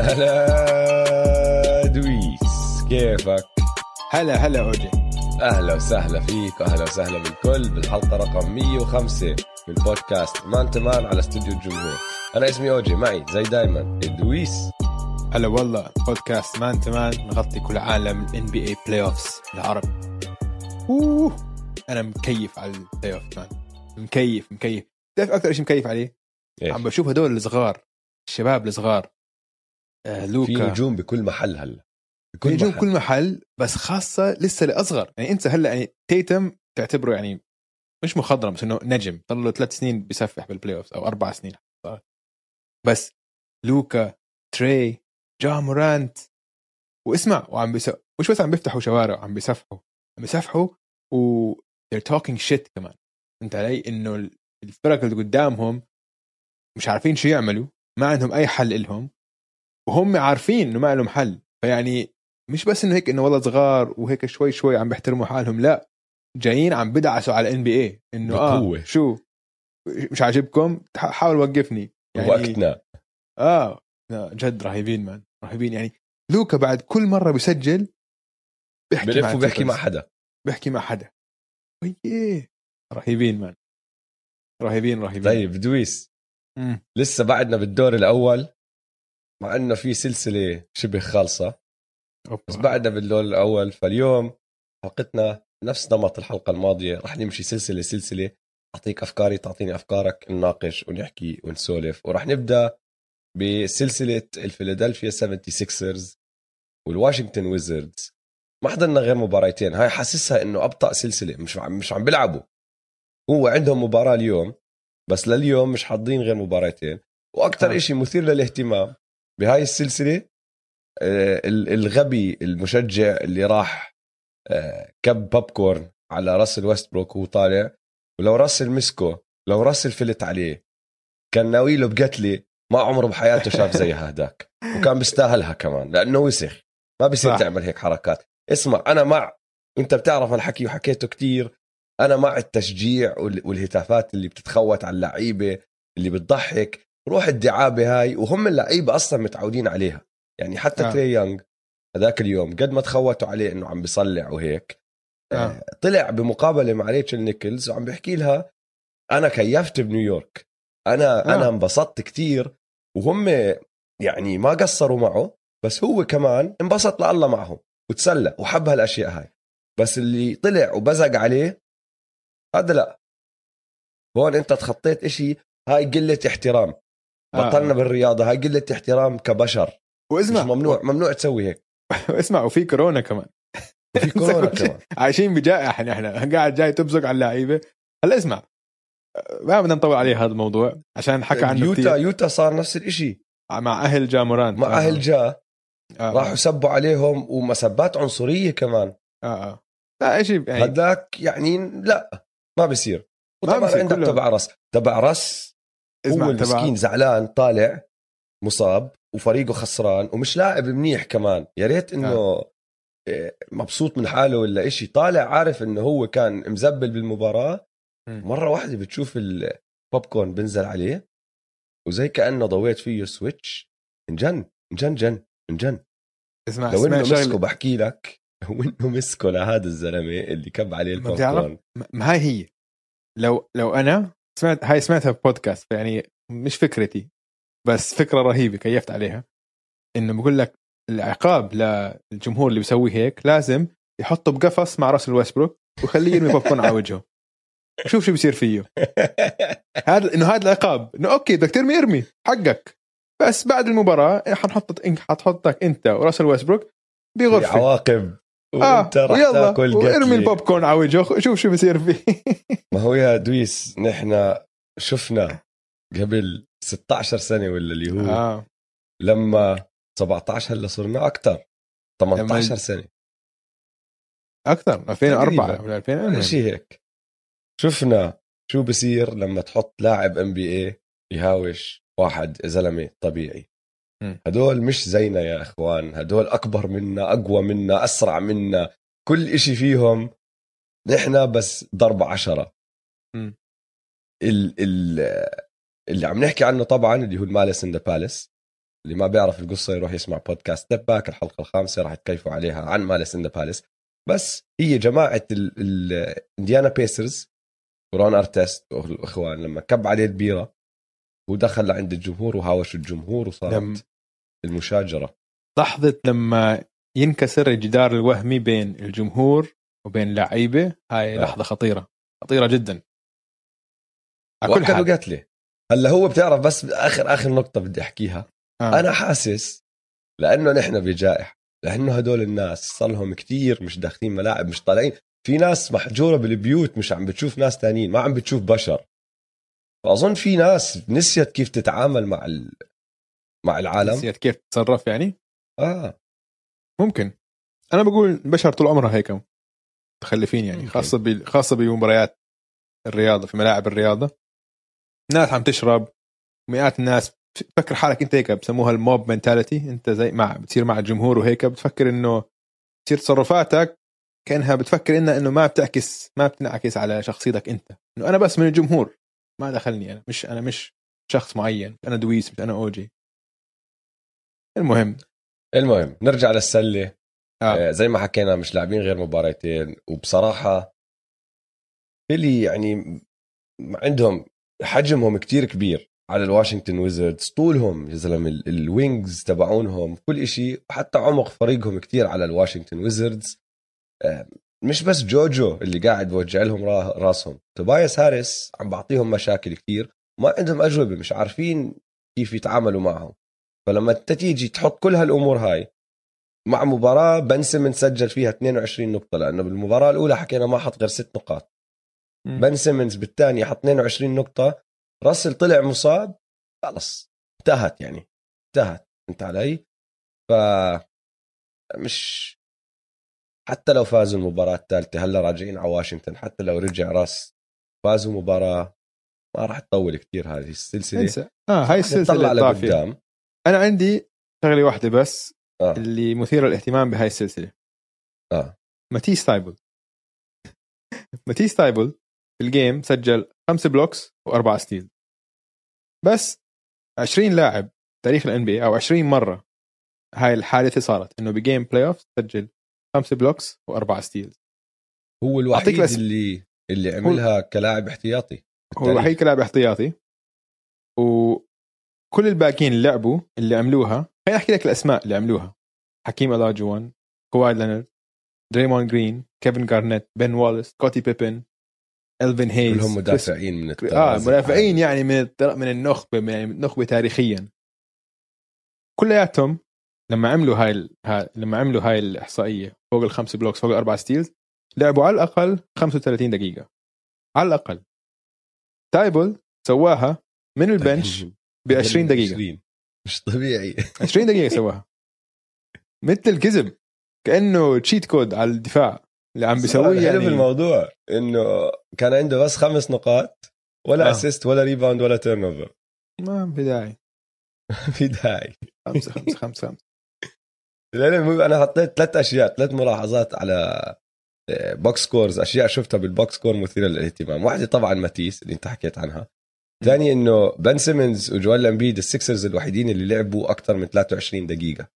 هلا دويس كيفك؟ هلا هلا أوجي. أهلا وسهلا فيك وأهلا وسهلا بالكل بالحلقة رقم 105 من بودكاست man to man على استوديو الجمهور أنا اسمي أوجي معي زي دايما دويس. هلا والله بودكاست man to man نغطي كل عالم ال NBA playoffs العرب أوه أنا مكيف على ال playoff man. مكيف مكيف. تعرف أكثر شيء مكيف عليه؟ إيه؟ عم بشوف هدول الصغار الشباب الصغار. آه في لوكا. نجوم بكل محل هلا في نجوم كل محل بس خاصة لسه الأصغر يعني أنت هلا يعني تيتوم تعتبره يعني مش مخضرم بس إنه نجم. صار له ثلاث سنين بيسفح بال playoff أو أربع سنين. صار. بس لوكا تري جا مورانت واسمع وعم بيس... مش بس عم بيفتحوا شوارع عم بيسفحوا. عم بيسفحوا و they're talking shit كمان. انت علي؟ إنه الفرق اللي قدامهم مش عارفين شو يعملوا ما عندهم أي حل إلهم. وهم عارفين إنه ما لهم حل. فيعني مش بس إنه هيك إنه والله صغار وهيك شوي شوي عم بيحترموا حالهم لا. جايين عم بدعسوا على الان بي اي إنه. آه شو؟ مش عاجبكم؟ حاول وقفني. يعني وقتنا. آه لا، جد رهيبين مان رهيبين. يعني لوكا بعد كل مرة بيسجل بيحكي بلف مع وبحكي مع. حدا. بيحكي مع حدا. ويه رهيبين مان رهيبين رهيبين. طيب دويس. مم. لسه بعدنا بالدور الأول. مع إنه في سلسلة شبه خالصة. أوبا. بس بعدنا بالدور الأول فاليوم حلقتنا نفس نمط الحلقة الماضية. رح نمشي سلسلة سلسلة. أعطيك أفكاري تعطيني أفكارك نناقش ونحكي ونسولف. ورح نبدأ بسلسلة ال Philadelphia 76ers وال Washington Wizards. ما حضرنا غير مباراتين هاي حاسسها إنه أبطأ سلسلة. مش عم مش عم بيلعبوا. هو عندهم مباراة اليوم بس لليوم مش حاضرين غير مباراتين وأكثر آه. إشي مثير للاهتمام بهاي السلسلة آه، ال- الغبي المشجع اللي راح آه، كب بوب كورن على راسل ويستبروك وهو طالع ولو راسل مسكه لو راسل فلت عليه كان ناوي له بقتلة ما عمره بحياته شاف زي هداك وكان بيستاهلها كمان لأنه وسخ ما بيصير صح. تعمل هيك حركات اسمع أنا مع انت بتعرف الحكي وحكيته كتير أنا مع التشجيع وال- والهتافات اللي بتتخوت على اللعيبة اللي بتضحك روح الدعابه هاي وهم اللعيبة أصلا متعودين عليها يعني حتى آه. تري يونغ هذاك اليوم قد ما تخوتوا عليه إنه عم بيصلع وهيك آه. آه. طلع بمقابلة مع ريتشل نيكلز وعم بيحكي لها أنا كيفت بنيويورك أنا آه. أنا انبسطت كتير وهم يعني ما قصروا معه بس هو كمان انبسط لله معهم وتسلى وحب هالأشياء هاي بس اللي طلع وبزق عليه هذا لا هون أنت تخطيت إشي هاي قلة احترام آه. بطلنا بالرياضة. هاي قلة احترام كبشر. واسمع. مش ممنوع ممنوع تسوي هيك. اسمع وفي كورونا كمان. في كورونا كمان. عايشين بجائحة نحن قاعد جاي تبزق على اللعيبة. هلا اسمع. ما بدنا نطول عليه هذا الموضوع عشان حكى عنه يوتا كتير. يوتا صار نفس الإشي. مع أهل جامورانت مع أهل جا. آه. راحوا سبوا عليهم ومسبات عنصرية كمان. آه آه. لا شيء يعني هذاك يعني لا ما بصير ما وطبعا بصير عندك. تبع رس تبع رس اسمع هو تبع المسكين زعلان طالع مصاب وفريقه خسران ومش لاعب منيح كمان. يا ريت إنه إيه، مبسوط من حاله ولا إشي. طالع عارف إنه هو كان مزبل بالمباراة. مرة واحدة بتشوف البوب كورن بنزل عليه وزي كأنه ضويت فيه switch انجن انجن جن انجن. اسمع لو إنه مسكه بحكي لك لو إنه مسكه لهذا الزلمة اللي كب عليه ال pop؟ corn ما هاي هي. لو لو أنا سمعت هاي سمعتها ببودكاست يعني مش فكرتي بس فكرة رهيبة كيفت عليها. إنه بقول لك العقاب للجمهور اللي بيسوي هيك لازم يحطه بقفص مع راسل ويستبروك ويخليه يرمي بوب على وجهه. شوف شو بيصير فيه. هذا إنه هذا العقاب إنه okay بدك ترمي ارمي حقك بس بعد المباراة حنحط حتحطك أنت وراسل ويستبروك بغرفة. عواقب وانت رح ويلا تاكل وارمي. البوب corn على وجهه شوف شو بصير فيه ما هو يا دويس نحن شفنا قبل 16 سنة ولا اللي هو آه. لما 17 هلا صرنا أكثر 18 لما- سنة أكثر 2004 تقريباً. ولا 2000 شيء هيك شفنا شو بصير لما تحط لاعب NBA يهاوش واحد زلمة طبيعي. هدول مش زينا يا إخوان هدول أكبر منا أقوى منا أسرع منا كل إشي فيهم نحن بس ضرب عشرة. ال ال اللي عم نحكي عنه طبعا اللي هو ال Malice in the Palace اللي ما بيعرف القصة يروح يسمع بودكاست Step Back الحلقة الخامسة راح تكيفوا عليها عن Malice in Palace بس هي جماعة ال Indiana Pacers ورون أرتست والاخوان لما كب عليه البيرة ودخل لعند الجمهور وهاوش الجمهور وصارت لم- المشاجرة. لحظة لما ينكسر الجدار الوهمي بين الجمهور وبين لعيبة هاي آه. لحظة خطيرة. خطيرة جدا. على كل حال. قتله هلأ هو بتعرف بس آخر آخر نقطة بدي أحكيها. آه. أنا حاسس لأنه نحن بجائحة لأنه هدول الناس صار لهم كثير مش داخلين ملاعب مش طالعين. في ناس محجورة بالبيوت مش عم بتشوف ناس تانيين ما عم بتشوف بشر. فأظن في ناس نسيت كيف تتعامل مع ال... مع العالم. نسيت كيف تتصرف يعني؟ آه. ممكن. أنا بقول البشر طول عمرها هيك متخلفين يعني ممكن. خاصة ب... خاصة بمباريات الرياضة في ملاعب الرياضة. ناس عم تشرب. مئات الناس تفكر حالك أنت هيك بسموها الموب منتاليتي أنت زي مع بتصير مع الجمهور وهيك بتفكر إنه تصير تصرفاتك كأنها بتفكر إنها إنه ما بتعكس ما بتنعكس على شخصيتك أنت. إنه أنا بس من الجمهور. ما دخلني أنا مش أنا مش شخص معين أنا دويس مش أنا اوجي المهم. المهم نرجع للسلة. آه. آه. زي ما حكينا مش لاعبين غير مباراتين. وبصراحة فيلي يعني عندهم حجمهم كتير كبير على ال Washington Wizards. طولهم يا زلمة ال- ال wings تبعونهم كل إشي وحتى عمق فريقهم كتير على ال Washington Wizards. آه، مش بس جوجو اللي قاعد بوجع لهم را- راسهم. توبايس هاريس عم بعطيهم مشاكل كتير ما عندهم أجوبة مش عارفين كيف يتعاملوا معهم. فلما انت تيجي تحط كل هالأمور هاي مع مباراة بن سيمنز سجل فيها 22 نقطة لأنه بالمباراة الأولى حكينا ما حط غير ست نقاط. بن سيمنز بالثانيه حط 22 نقطة. راسل طلع مصاب خلص انتهت يعني. انتهت. انت علي؟ ف مش حتى لو فازوا المباراة الثالثة هلا راجعين على واشنطن؟ حتى لو رجع راسل فازوا مباراة ما راح تطول كثير هذه السلسلة. انسى. آه هاي السلسلة لقدام. أنا عندي شغلة واحدة بس آه. اللي مثيرة للاهتمام بهاي السلسلة. آه. ماتيس تايبل ماتيس تايبل في ال game سجل خمسة blocks واربعة steal بس 20 لاعب تاريخ ال NBA 20 مرة هاي الحادثة صارت إنه ب game playoff سجل خمسة blocks وأربعة steal هو الوحيد بس- اللي اللي عملها كلاعب احتياطي هو. الوحيد كلاعب احتياطي. وكل الباقيين اللي لعبوا اللي عملوها خليني أحكي لك الأسماء اللي عملوها. حكيم ألاجوان كواي لينارد دريموند جرين كيفن جارنيت بن واليس سكوتي بيبن إلفين هيز كلهم مدافعين من آه مدافعين يعني من الطر- من النخبة من يعني من النخبة تاريخيا. كلياتهم لما عملوا هاي ال... ها... لما عملوا هاي الإحصائية فوق الخمس blocks فوق الاربع steals. لعبوا على الأقل 35 دقيقة. على الأقل. تايبل سواها من ال bench ب 20 دقيقة. 20. مش طبيعي. 20 دقيقة سواها. مثل الكذب كأنه cheat code على الدفاع اللي عم بيسويه يعني يعني. الموضوع إنه كان عنده بس خمس نقاط ولا آه. assist ولا rebound ولا turnover ما في داعي. في داعي. خمسة خمسة خمسة خمسة. المهم أنا حطيت ثلاث أشياء ثلاث ملاحظات على box scores أشياء شفتها بال box score مثيرة للاهتمام. واحدة طبعا ماتيس اللي أنت حكيت عنها. ثاني إنه بن سيمنز وجوال امبيد ال Sixers الوحيدين اللي لعبوا أكثر من 23 دقيقة.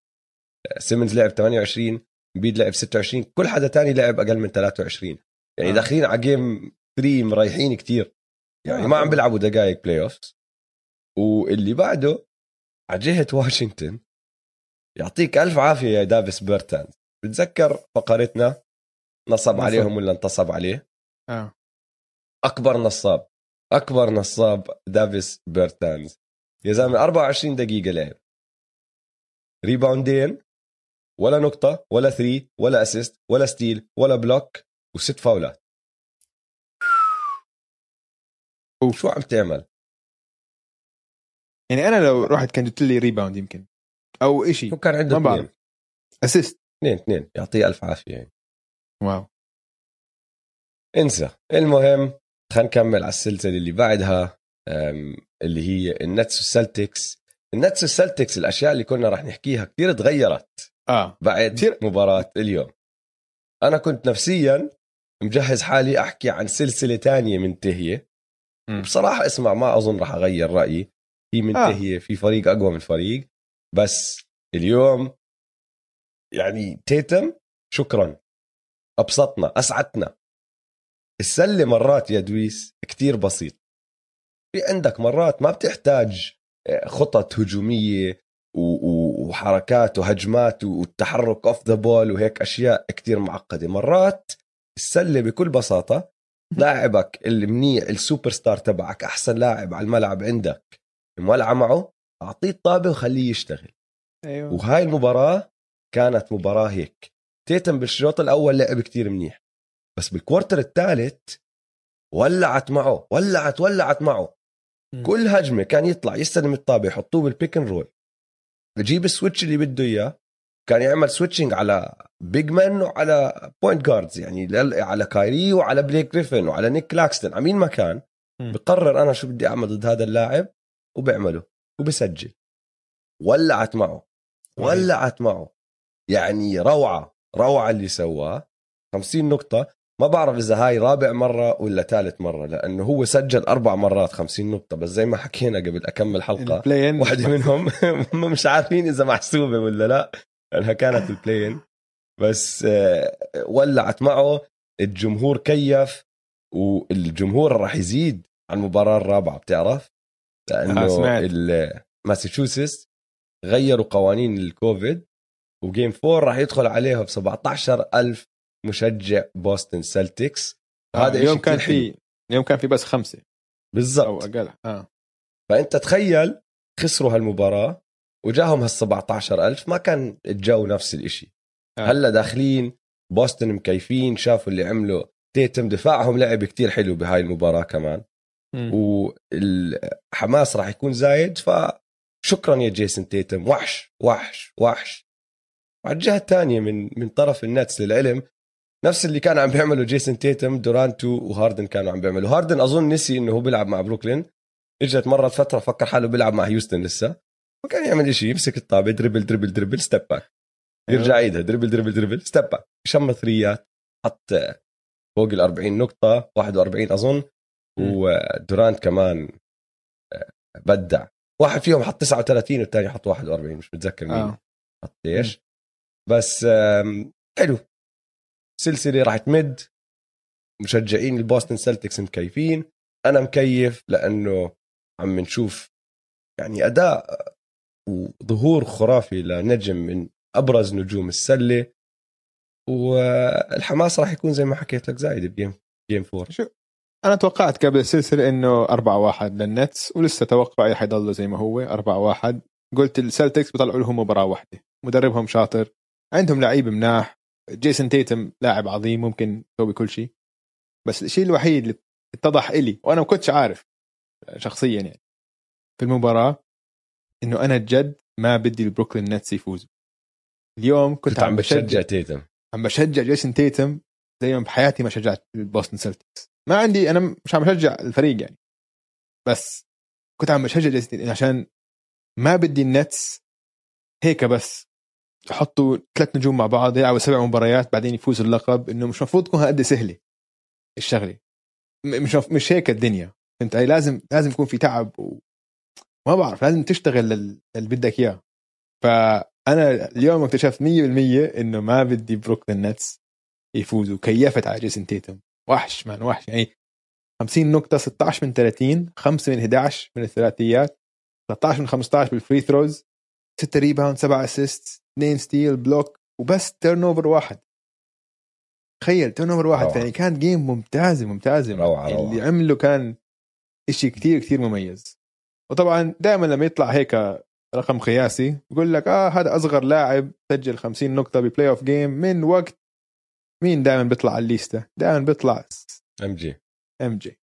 سيمنز لعب 28 امبيد لعب 26 كل حدا تاني لعب أقل من 23 يعني آه. داخلين على game 3 مريحين كتير. يعني آه، ما عم طبعاً. بيلعبوا دقائق playoff واللي بعده على جهة واشنطن يعطيك ألف عافية يا دافيس بيرتان. بتذكر فقرتنا؟ نصب نصب. عليهم ولا انتصب عليه؟ آه. أكبر نصاب. أكبر نصاب دافيس بيرتانز يا زلمة 24 دقيقة لعب. rebound ين ولا نقطة ولا three ولا assist ولا steal ولا block وست فاولات. شو عم تعمل؟ يعني أنا لو رحت كان جبت لي rebound يمكن. أو إشي. شو كان عنده ما اثنين. بعرف assist. اثنين اثنين. يعطيه ألف عافية. يعني واو. انسى. المهم خلينا نكمل على السلسلة اللي بعدها اللي هي النتس والسلتكس. النتس والسلتكس الأشياء اللي كنا راح نحكيها كثير تغيرت آه. بعد كتير- مباراة اليوم. أنا كنت نفسيا مجهز حالي أحكي عن سلسلة تانية منتهية. مم. بصراحة اسمع ما أظن راح أغير رأيي. في منتهية في فريق أقوى من فريق. بس اليوم يعني تيتم شكرا. أبسطنا أسعدنا. السلة مرات يا دويس كتير بسيط. في عندك مرات ما بتحتاج آه، خطط هجومية وحركات وهجمات والتحرك off the ball وهيك أشياء كتير معقدة. مرات السلة بكل بساطة لاعبك المنيح السوبر ستار تبعك أحسن لاعب على الملعب عندك مولعه معه أعطيه الطابة وخليه يشتغل. أيوه. وهاي المباراة كانت مباراة هيك. تيتم بالشوط الأول لعب كتير منيح. بس بال quarter الثالث ولعت معه ولعت ولعت معه. م. كل هجمة كان يطلع يستلم الطابة يحطوه بال pick and roll يجيب ال switch اللي بده إياه. كان يعمل switching على big man وعلى point guards يعني على كايري وعلى بليك جريفن وعلى نيك كلاكستن على مين ما كان. بقرر أنا شو بدي أعمل ضد هذا اللاعب وبعمله. وبسجل. ولعت معه. ولعت معه. يعني روعة روعة اللي سواه. 50 نقطة. ما بعرف إذا هاي رابع مرة ولا ثالث مرة لأنه هو سجل أربع مرات 50 نقطة بس زي ما حكينا قبل أكمل حلقة واحدة منهم مش عارفين إذا محسوبة ولا لا. لأنها كانت البلاين بس آه، ولعت معه. الجمهور كيف والجمهور راح يزيد على المباراة الرابعة بتعرف؟ لأنه ماساتشوستس غيروا قوانين الكوفيد و game 4 راح يدخل عليها ب 17000 مشجع بوستن سلتكس. هذا اليوم كان في اليوم كان في بس خمسة. بالضبط. أو أقل. آه. فأنت تخيل خسروا هالمباراة وجاهم هال 17000 ما كان الجو نفس الشيء آه. هلا داخلين بوسطن مكيفين شافوا اللي عمله تيتم دفاعهم لعب كتير حلو بهاي المباراة كمان. والحماس راح يكون زايد فشكرا يا جيسون تيتم. وحش وحش وحش. وعلى الجهة الثانية من من طرف النتس للعلم نفس اللي كان عم بيعمله جيسون تيتم دورانتو وهاردن كانوا عم بيعملوا. هاردن أظن نسي إنه هو بيلعب مع بروكلين. إجت مرة فترة فكر حاله بيلعب مع هيوستن لسه. ما كان يعمل شيء يمسك الطابة dribble dribble dribble step back يرجع يعيدها dribble dribble dribble step back شم ثريات حط فوق ال 40 نقطة 41 أظن. ودورانت كمان آه، بدع. واحد فيهم حط 39 والثاني حط 41 مش متذكر مين. آه. حط إيش. بس حلو. سلسلة راح تمد. مشجعين البوستن سلتكس مكيفين. أنا مكيف لأنه عم نشوف يعني أداء وظهور خرافي لنجم من أبرز نجوم السلة. والحماس راح يكون زي ما حكيت لك زايد ب game game four. شو أنا توقعت قبل السلسلة إنه 4 1 للنتس ولسه توقعي حيضل زي ما هو 4 1 قلت السلتكس بيطلعوا لهم مباراة واحدة مدربهم شاطر عندهم لعيب مناح جيسون تيتم لاعب عظيم ممكن يسوي كل شيء. بس الشيء الوحيد اللي اتضح إلي وأنا ما كنتش عارف شخصيا يعني في المباراة إنه أنا جد ما بدي البروكلين نتس يفوزوا. اليوم كنت, كنت عم بشجع تيتم. عم بشجع جيسون تيتم زي ما بحياتي ما شجعت البوستن سلتكس. ما عندي أنا مش عم بشجع الفريق يعني. بس كنت عم بشجع عشان ما بدي النتس هيك بس يحطوا ثلاث نجوم مع بعض يلعبوا سبع مباريات بعدين يفوزوا اللقب إنه مش المفروض تكون هالقد سهلة الشغلة. مش مش هيك الدنيا. فهمت علي؟ لازم لازم يكون في تعب و... بعرف لازم تشتغل للي بدك إياه. فأنا اليوم اكتشفت 100% إنه ما بدي بروكلين نتس يفوزوا كيفت على جيسون تيتم. وحش man وحش. يعني 50 نقطة 16 من 30 5 من 11 من الثلاثيات 13 من 15 بال free throws 6 rebound 7 assist 2 steal block وبس turnover واحد. تخيل turnover واحد يعني كانت game ممتازه ممتازه روعة روعة. اللي عمله كان شيء كثير كثير مميز. وطبعا دائما لما يطلع هيك رقم قياسي بقول لك آه هذا أصغر لاعب سجل 50 نقطة ب playoff game من وقت مين دائما بيطلع على الليستة؟ دائما بيطلع MJ MJ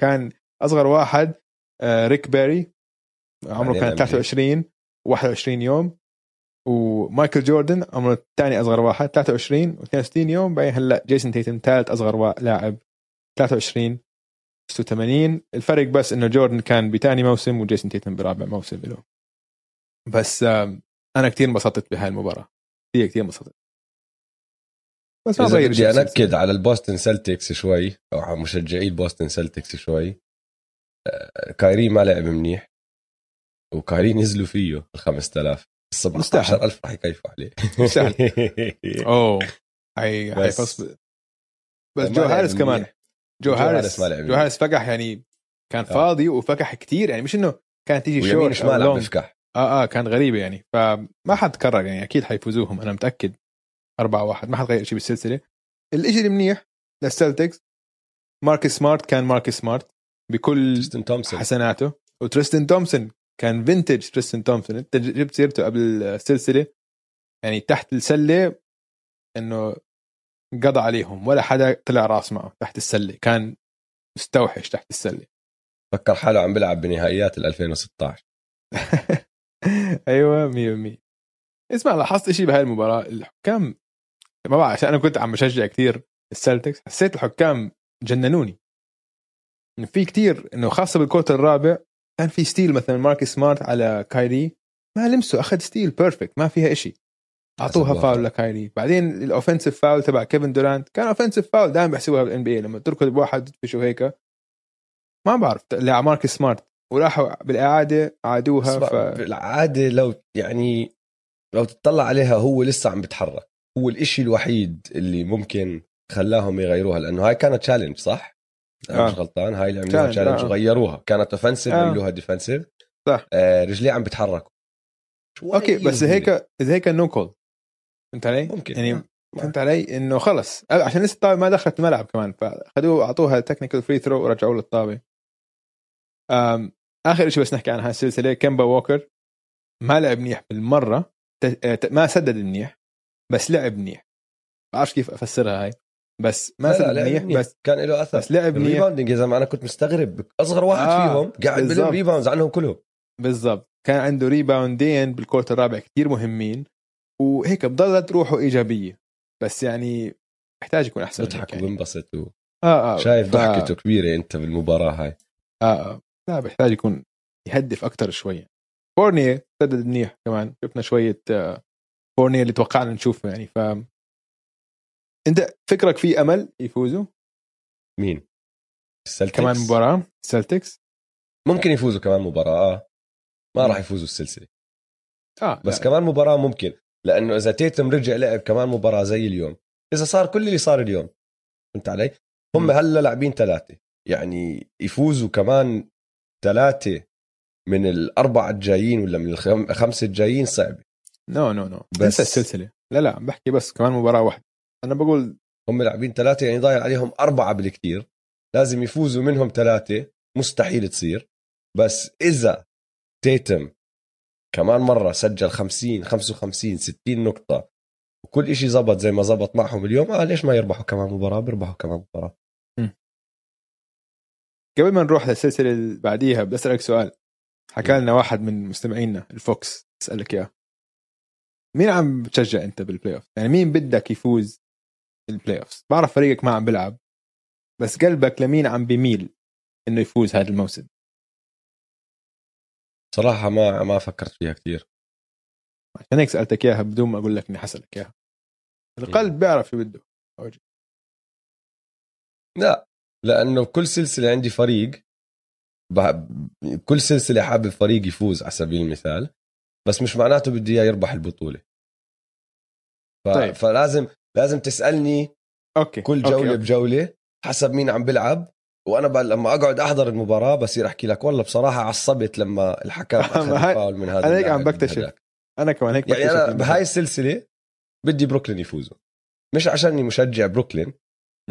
كان أصغر واحد آه ريك بيري. عمره كان 23 21 يوم. ومايكل جوردن عمره الثاني أصغر واحد 23 و62 يوم. بعدين هلأ جيسون تيتم ثالث أصغر لاعب 23 86 الفرق بس إنه جوردن كان بثاني موسم وجيسون تيتم برابع موسم له. بس أنا كثير انبسطت بهاي المباراة. كثير كثير انبسطت. بس ما بدي أنكد على البوستن سلتكس شوي أو على مشجعي البوستن سلتكس شوي. آه، كايري ما لعب منيح وكايري نزلوا فيه ال 5000 ال 17000 راح يكيفوا عليه. مستاهل. أوه بس- بس جو منيح. كمان. جو لعب جو. هاريس فقح يعني كان فاضي وفقح كتير يعني مش إنه كانت تيجي ويمين شورت شمال عم. بفكح آه آه كان غريبه يعني. فما حتكرر يعني أكيد حيفوزوهم أنا متأكد. 4 1 ما حتغير شيء بالسلسلة. الشيء المنيح للسلتكس ماركس سمارت كان ماركس سمارت بكل حسناته. وتريستن تومسون كان فينتج تريستن تومسون. انت جبت سيرته قبل السلسلة. يعني تحت السلة إنه قضى عليهم. ولا حدا طلع راس معه تحت السلة. كان مستوحش تحت السلة. فكر حاله عم بيلعب بنهائيات ال 2016 أيوه 100% اسمع لاحظت شيء بهاي المباراة. الحكام ما بعرف عشان أنا كنت عم بشجع كثير السلتكس حسيت الحكام جننوني. في كتير إنه خاصة بال quarter الرابع كان في steal مثلا ماركوس سمارت على كايري ما لمسه أخذ steal perfect ما فيها إشي. أعطوها فاول. لكايري. بعدين ال offensive foul تبع كيفن دورانت كان offensive foul دائما بيحسبوها بال NBA لما تركض بواحد تدفشه هيك. ما بعرف لا ماركوس سمارت. وراحوا بالإعادة عادوها ف... بالعاده لو يعني لو تطلع عليها هو لسه عم بيتحرك. هو الإشي الوحيد اللي ممكن خلاهم يغيروها لأنه هاي كانت challenge صح؟ أنا آه. مش غلطان هاي اللي عملوها challenge آه. وغيروها كانت offensive آه. عملوها defensive صح. آه رجليه عم بيتحركوا شوي okay بس. هيك إذا هيك no call فهمت علي؟ ممكن يعني آه. فهمت علي إنه خلص عشان لسه الطابة ما دخلت الملعب كمان فاخذوه اعطوها technical free throw ورجعوه للطابة أم، آخر شيء بس نحكي عن هاي السلسلة كيمبا ووكر ما لعب منيح بالمرة ت- آه، ما سدد منيح بس لعب منيح. بعرفش كيف أفسرها هاي. بس ما لا لا سدد لعب منيح. بس كان له أثر. بس لعب منيح. يا زلمة. أنا كنت مستغرب. أصغر واحد آه، فيهم قاعد بالضبط. rebounds عنهم كلهم. بالضبط. كان عنده ريباوندين بال quarter الرابع كتير مهمين. وهيك بضلت روحه إيجابية. بس يعني يحتاج يكون أحسن بضحك يعني. وبنبسط و... آه آه. شايف ضحكته كبيرة أنت بالمباراة هاي. آه آه. لا بيحتاج يكون يهدف أكثر شوي فورنيه سدد منيح كمان. شفنا شوية آه، فورنيه اللي توقعنا نشوفه يعني ف انت فكرك في أمل يفوزوا مين؟ السلتكس كمان مباراة سلتكس ممكن يفوزوا كمان مباراة آه. ما. راح يفوزوا السلسلة آه بس لا. كمان مباراة ممكن لأنه إذا تيتم رجع لعب كمان مباراة زي اليوم إذا صار كل اللي صار اليوم فهمت علي؟ هم. هلأ لاعبين ثلاثة يعني يفوزوا كمان ثلاثة من الأربعة الجايين ولا من الخم- الخمسه الجايين صعبه no no no بس- السلسلة. لا لا عم بحكي بس كمان مباراة واحدة. أنا بقول هم لاعبين ثلاثة يعني ضايل عليهم أربعة بالكثير لازم يفوزوا منهم ثلاثة. مستحيل تصير. بس إذا تيتم كمان مرة سجل 50 55 60 نقطة وكل إشي زبط زي ما زبط معهم اليوم آه ليش ما يربحوا كمان مباراة؟ بيربحوا كمان مباراة. قبل ما نروح للسلسلة اللي بعديها بدي أسألك سؤال. حكى لنا واحد من مستمعينا الفوكس أسألك إياه. مين عم بتشجع انت بال playoff؟ يعني مين بدك يفوز ال playoff؟ بعرف فريقك ما عم بيلعب بس قلبك لمين عم بيميل إنه يفوز هذا الموسم؟ صراحة ما ما فكرت فيها كثير عشان هيك سألتك إياها بدون ما أقول لك إني حسألك إياها القلب بيعرف شو بده لا لأنه بكل سلسلة عندي فريق كل سلسلة حابب فريق يفوز على سبيل المثال بس مش معناته بدي إياه يربح البطولة ف... طيب. فلازم لازم تسألني okay كل جولة okay. بجولة حسب مين عم بيلعب وأنا بقى لما أقعد أحضر المباراة بصير احكي لك والله بصراحة عصبت لما الحكم أخذ فاول من هذا أنا هيك عم بكتشف. أنا كمان هيك يعني بكتشف أنا إنه- بهاي السلسلة بدي بروكلين يفوزوا مش عشاني مشجع بروكلين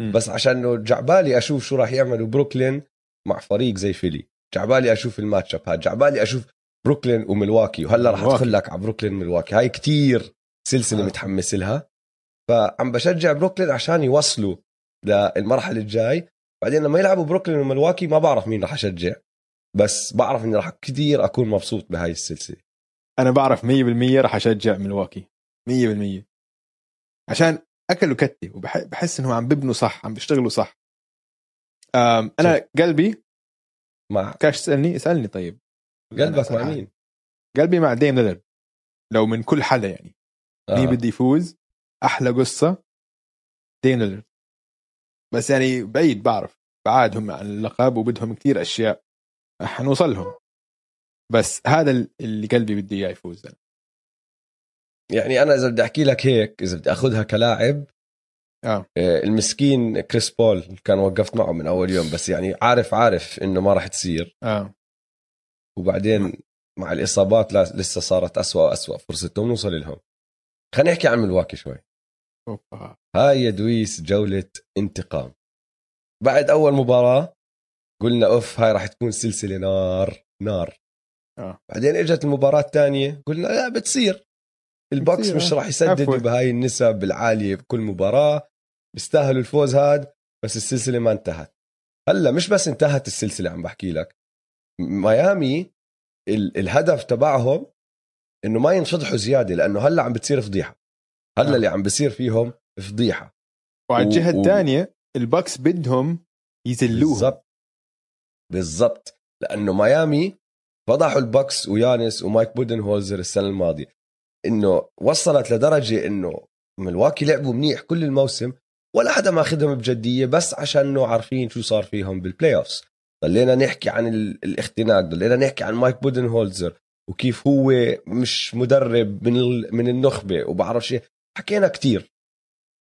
مم. بس عشان جعبالي أشوف شو راح يعملوا بروكلين مع فريق زي فيلي جعبالي أشوف ال matchup هاد جعبالي أشوف بروكلين وملواكي وهلأ ملواكي. ادخل لك على بروكلين ملواكي هاي كتير سلسلة آه. متحمس لها. فعم بشجع بروكلين عشان يوصلوا للمرحلة الجاي. بعدين لما يلعبوا بروكلين وملواكي ما بعرف مين راح أشجع. بس بعرف إني راح كتير أكون مبسوط بهاي السلسلة. أنا بعرف 100% راح أشجع ملواكي 100% عشان اكلوا كتي وبحس إنهم عم ببنوا صح. عم بيشتغلوا صح. أنا قلبي مع كاش تسألني؟ اسألني طيب. قلبك مع أنا- مين؟ قلبي مع ديم ليلرد لو من كل حدا يعني. مين آه. بده يفوز. أحلى قصة. ديم ليلرد بس يعني بعيد بعرف. بعادهم عن اللقب وبدهم كثير أشياء. حنوصل لهم بس هذا اللي قلبي بده إياه يفوز يعني أنا إذا بدي أحكي لك هيك إذا بدي أخذها كلاعب آه. آه، المسكين كريس بول كان وقفت معه من أول يوم. بس يعني عارف عارف إنه ما راح تصير. آه. وبعدين مع الإصابات لا لسه صارت أسوأ وأسوأ. فرصتهم نوصل لهم. خلينا نحكي عن ملواكي شوي. أوبا. هاي يا دويس جولة انتقام. بعد أول مباراة قلنا أوف هاي راح تكون سلسلة نار نار. آه. بعدين إجت المباراة الثانية قلنا لا بتصير. الباكس بتصير، مش. راح يسددوا عفوا. بهاي النسب العالية بكل مباراة. بيستاهلوا الفوز هاد بس السلسلة ما انتهت. هلا مش بس انتهت السلسلة عم بحكي لك. ميامي ال- الهدف تبعهم إنه ما ينفضحوا زيادة لأنه هلأ عم بتصير فضيحة. هلأ آه. اللي عم بصير فيهم فضيحة. وعلى الجهة و- الثانية الباكس بدهم يذلوهم. بالضبط. بالضبط. لأنه ميامي فضحوا الباكس ويانس ومايك بودن هولزر السنة الماضية. إنه وصلت لدرجة إنه ملواكي لعبوا منيح كل الموسم ولا حدا ماخذهم بجدية بس عشانه عارفين شو صار فيهم بال playoffs ضلينا نحكي عن ال- الاختناق ضلينا نحكي عن مايك بودن هولزر وكيف هو مش مدرب من من النخبة وبعرف شيء حكينا كتير.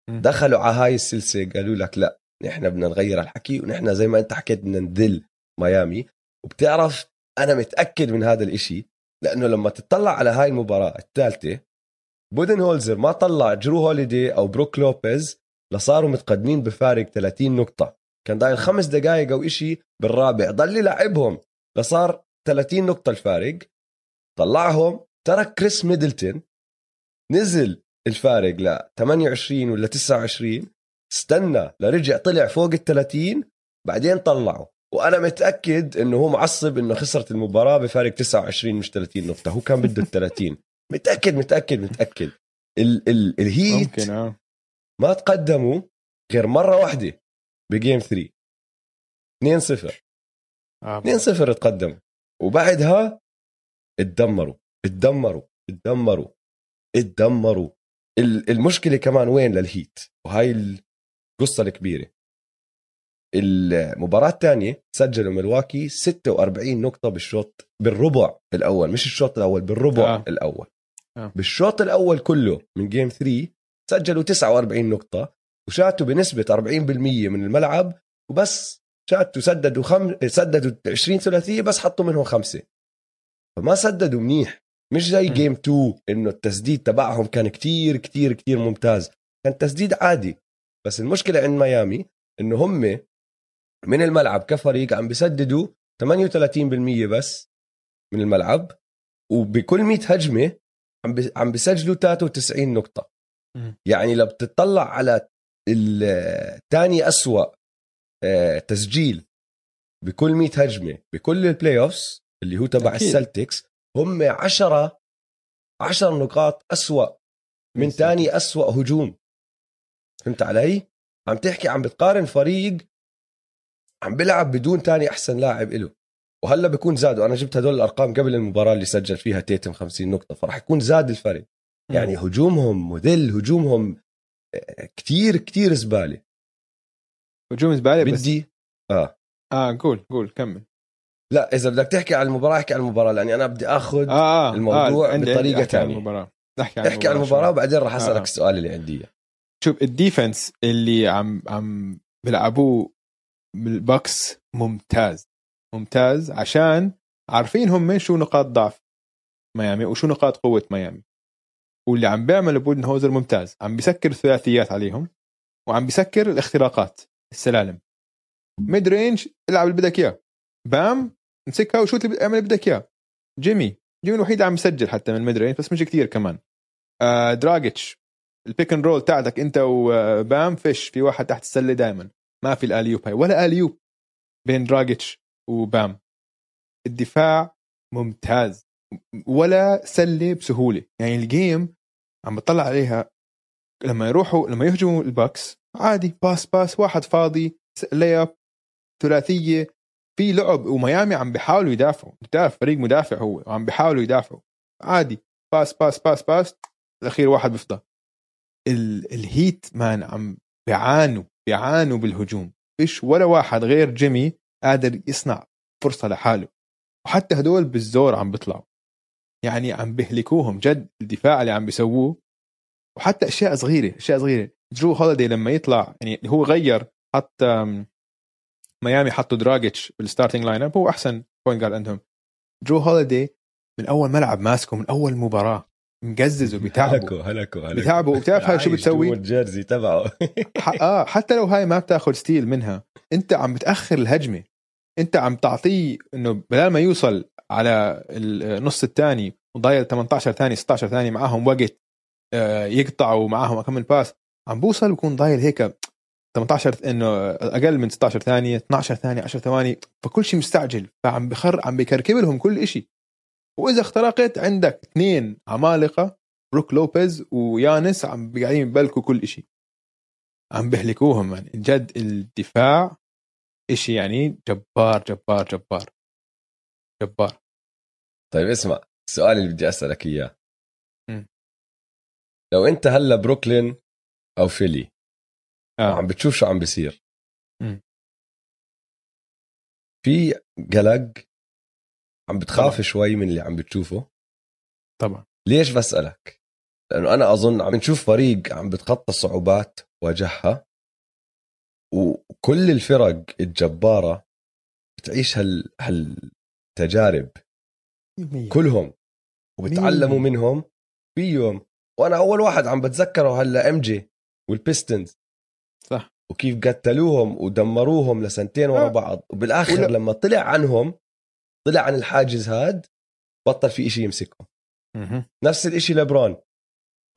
دخلوا على هاي السلسلة قالوا لك لا نحن بدنا نغير الحكي ونحن زي ما انت حكيت بدنا نذل ميامي. وبتعرف أنا متأكد من هذا الإشي لأنه لما تطلع على هاي المباراة الثالثة بودن هولزر ما طلع جرو هوليدي أو بروك لوبيز لصاروا متقدمين بفارق 30 نقطة. كان ضايل خمس دقائق أو إشي بالرابع. ضل يلعبهم. لصار 30 نقطة الفارق. طلعهم. ترك كريس ميدلتون. نزل الفارق ل 28 ولا 29 استنى لرجع طلع فوق ال 30 بعدين طلعه وأنا متأكد إنه هو معصب إنه خسرت المباراة بفارق 29 مش 30 نقطة. هو كان بده ال 30 متأكد متأكد متأكد. ال ال الهيت ممكن آه. ما تقدموا غير مرة واحدة. بجيم 3 2-0 آه. 2-0 تقدموا وبعدها اتدمروا. اتدمروا. اتدمروا. اتدمروا. ال- المشكلة كمان وين للهيت؟ وهاي القصة الكبيرة. المباراة الثانية سجلوا ملواكي 46 نقطة بالشوط بالربع الأول. مش الشوط الأول بالربع آه. الأول. آه. بالشوط الأول كله من جيم 3 سجلوا 49 نقطة. وشاتوا بنسبة 40% من الملعب وبس شاتوا سددوا خم... سددوا 20 ثلاثية بس حطوا منهم خمسة. فما سددوا منيح. مش زي. جيم 2 إنه التسديد تبعهم كان كتير كتير كتير ممتاز. كان تسديد عادي. بس المشكلة عند ميامي إنه هم من الملعب كفريق عم بيسددوا 38% بس من الملعب وبكل 100 هجمة عم عم بيسجلوا 93 نقطة. يعني لو بتطلع على الثاني أسوأ آه، تسجيل بكل 100 هجمة بكل ال playoffs اللي هو تبع. السلتكس هم 10 10 نقاط أسوأ من ثاني أسوأ هجوم. فهمت علي؟ عم تحكي عم بتقارن فريق عم بيلعب بدون تاني أحسن لاعب له وهلأ بيكون زادوا أنا جبت هدول الأرقام قبل المباراة اللي سجل فيها تيتم 50 نقطة فراح يكون زاد الفرق يعني هجومهم مذل هجومهم كتير كتير زبالة هجوم زبالة بس بدي آه آه قول قول كمل لا إذا بدك تحكي عن المباراة احكي عن المباراة لأني أنا بدي آخذ آه آه الموضوع عندي- بطريقة عندي أحكي عن. المباراة عن احكي عن المباراة. وبعدين راح أسألك آه. السؤال اللي عندي. شوف ال defense اللي عم عم بيلعبوه بالباكس ممتاز ممتاز عشان عارفين هم شو نقاط ضعف ميامي وشو نقاط قوة ميامي واللي عم بيعمله بودن هولزر ممتاز. عم بيسكر الثلاثيات عليهم وعم بيسكر الاختراقات السلالم. mid-range العب اللي بدك إياه. بام امسكها و shoot اللي بدك إياه. جيمي. جيمي الوحيد عم يسجل حتى من mid-range بس مش كثير كمان. آه دراجيتش. ال pick and roll تاعتك انت وبام فيش. في واحد تحت السلة دائما ما في ال alley-oop هاي. ولا alley-oop بين دراجيتش وبام. الدفاع ممتاز. ولا سلة بسهولة. يعني ال game عم بطلع عليها. لما يروحوا لما يهجموا الباكس عادي pass pass واحد فاضي layup ثلاثية. في لعب وميامي عم بيحاولوا يدافعوا بتعرف فريق مدافع هو وعم بيحاولوا يدافعوا. عادي pass pass pass pass الأخير واحد بيفضى ال- الهيت man عم بيعانوا بيعانوا بالهجوم. فيش ولا واحد غير جيمي قادر يصنع فرصة لحاله. وحتى هدول بالزور عم بيطلعوا. يعني عم بيهلكوهم جد الدفاع اللي عم بيسووه. وحتى أشياء صغيرة أشياء صغيرة. جرو هوليدي لما يطلع يعني هو غير حتى ميامي حطوا دراجيتش بال starting lineup هو أحسن point guard عندهم. جرو هوليدي من أول ملعب ماسكه من أول مباراة. مقزز وبيتعبوا هلكوا هلكوا هلكوا. بيتعبوا وبتعرف هاي شو بتسوي؟ ال jersey تبعه. آه حتى لو هاي ما بتاخذ steal منها أنت عم بتأخر الهجمة. أنت عم تعطيه إنه بدل ما يوصل على النص الثاني وضايل 18 ثانية 16 ثانية معاهم وقت آه، يقطعوا معاهم كم pass. عم بوصل بكون ضايل هيك 18 إنه أقل من 16 ثانية 12 ثانية 10 ثواني فكل شيء مستعجل فعم بأخر عم بكركب لهم كل شيء وإذا اخترقت عندك اثنين عمالقة بروك لوبيز ويانس عم قاعدين يبلّكوا كل شيء عم بهلكوهم يعني جد الدفاع إشي يعني جبار جبار جبار. جبار طيب اسمع السؤال اللي بدي أسألك إياه. لو أنت هلأ بروكلين أو فيلي آه. وعم بتشوف شو عم بيصير. في قلق عم بتخاف طبعاً. شوي من اللي عم بتشوفه طبعا ليش بسألك؟ لأنه أنا أظن عم نشوف فريق عم بتخطى صعوبات واجهها وكل الفرق الجبارة بتعيش هال هالتجارب كلهم. وبتعلموا. منهم في يوم وأنا أول واحد عم بتذكره هلأ إم جي والبيستنز صح. وكيف قتلوهم ودمروهم لسنتين ورا آه. بعض. وبالآخر ولا- لما طلع عنهم طلع عن الحاجز هاد بطل في إشي يمسكهم مهم. نفس الإشي لبرون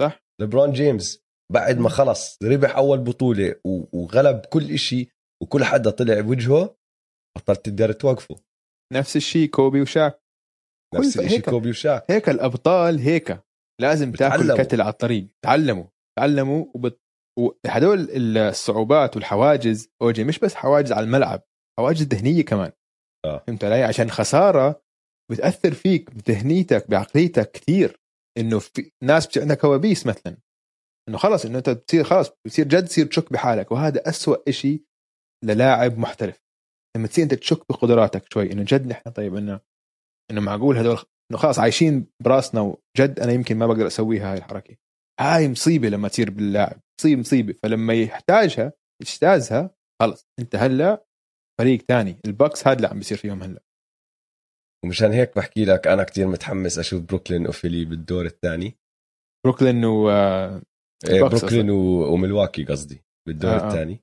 صح. لبرون جيمس بعد ما خلص ربح أول بطولة وغلب كل إشي وكل حدا طلع بوجهه بطلت تقدر توقفه. نفس الشيء كوبي وشاك. نفس هيك. كوبي وشاك. هيك الأبطال هيك. لازم تاكل بتعلموا. كتل على الطريق. تعلموا. تعلموا وبت... وهدول الصعوبات والحواجز أوجي مش بس حواجز على الملعب حواجز ذهنية كمان. آه. فهمت علي؟ عشان خسارة بتأثر فيك بذهنيتك بعقليتك كثير إنه في ناس بتصير عندها كوابيس مثلا. إنه خلص إنه أنت بتصير خلص بتصير جد تصير تشك بحالك. وهذا أسوأ إشي للاعب محترف. لما تصير انت تشك بقدراتك شوي إنه جد نحن طيب إنه إنه معقول هدول إنه خلاص عايشين براسنا وجد أنا يمكن ما بقدر أسوي هاي الحركة. هاي مصيبة لما تصير باللاعب تصير مصيبة. فلما يحتاجها يجتازها خلص أنت هلأ فريق تاني. الباكس هذا اللي عم بيصير فيهم هلأ. ومشان هيك بحكي لك أنا كتير متحمس أشوف بروكلين وفيلي بالدور الثاني بروكلين و آه، إيه بروكلين و... وملواكي قصدي بالدور آه، آه. الثاني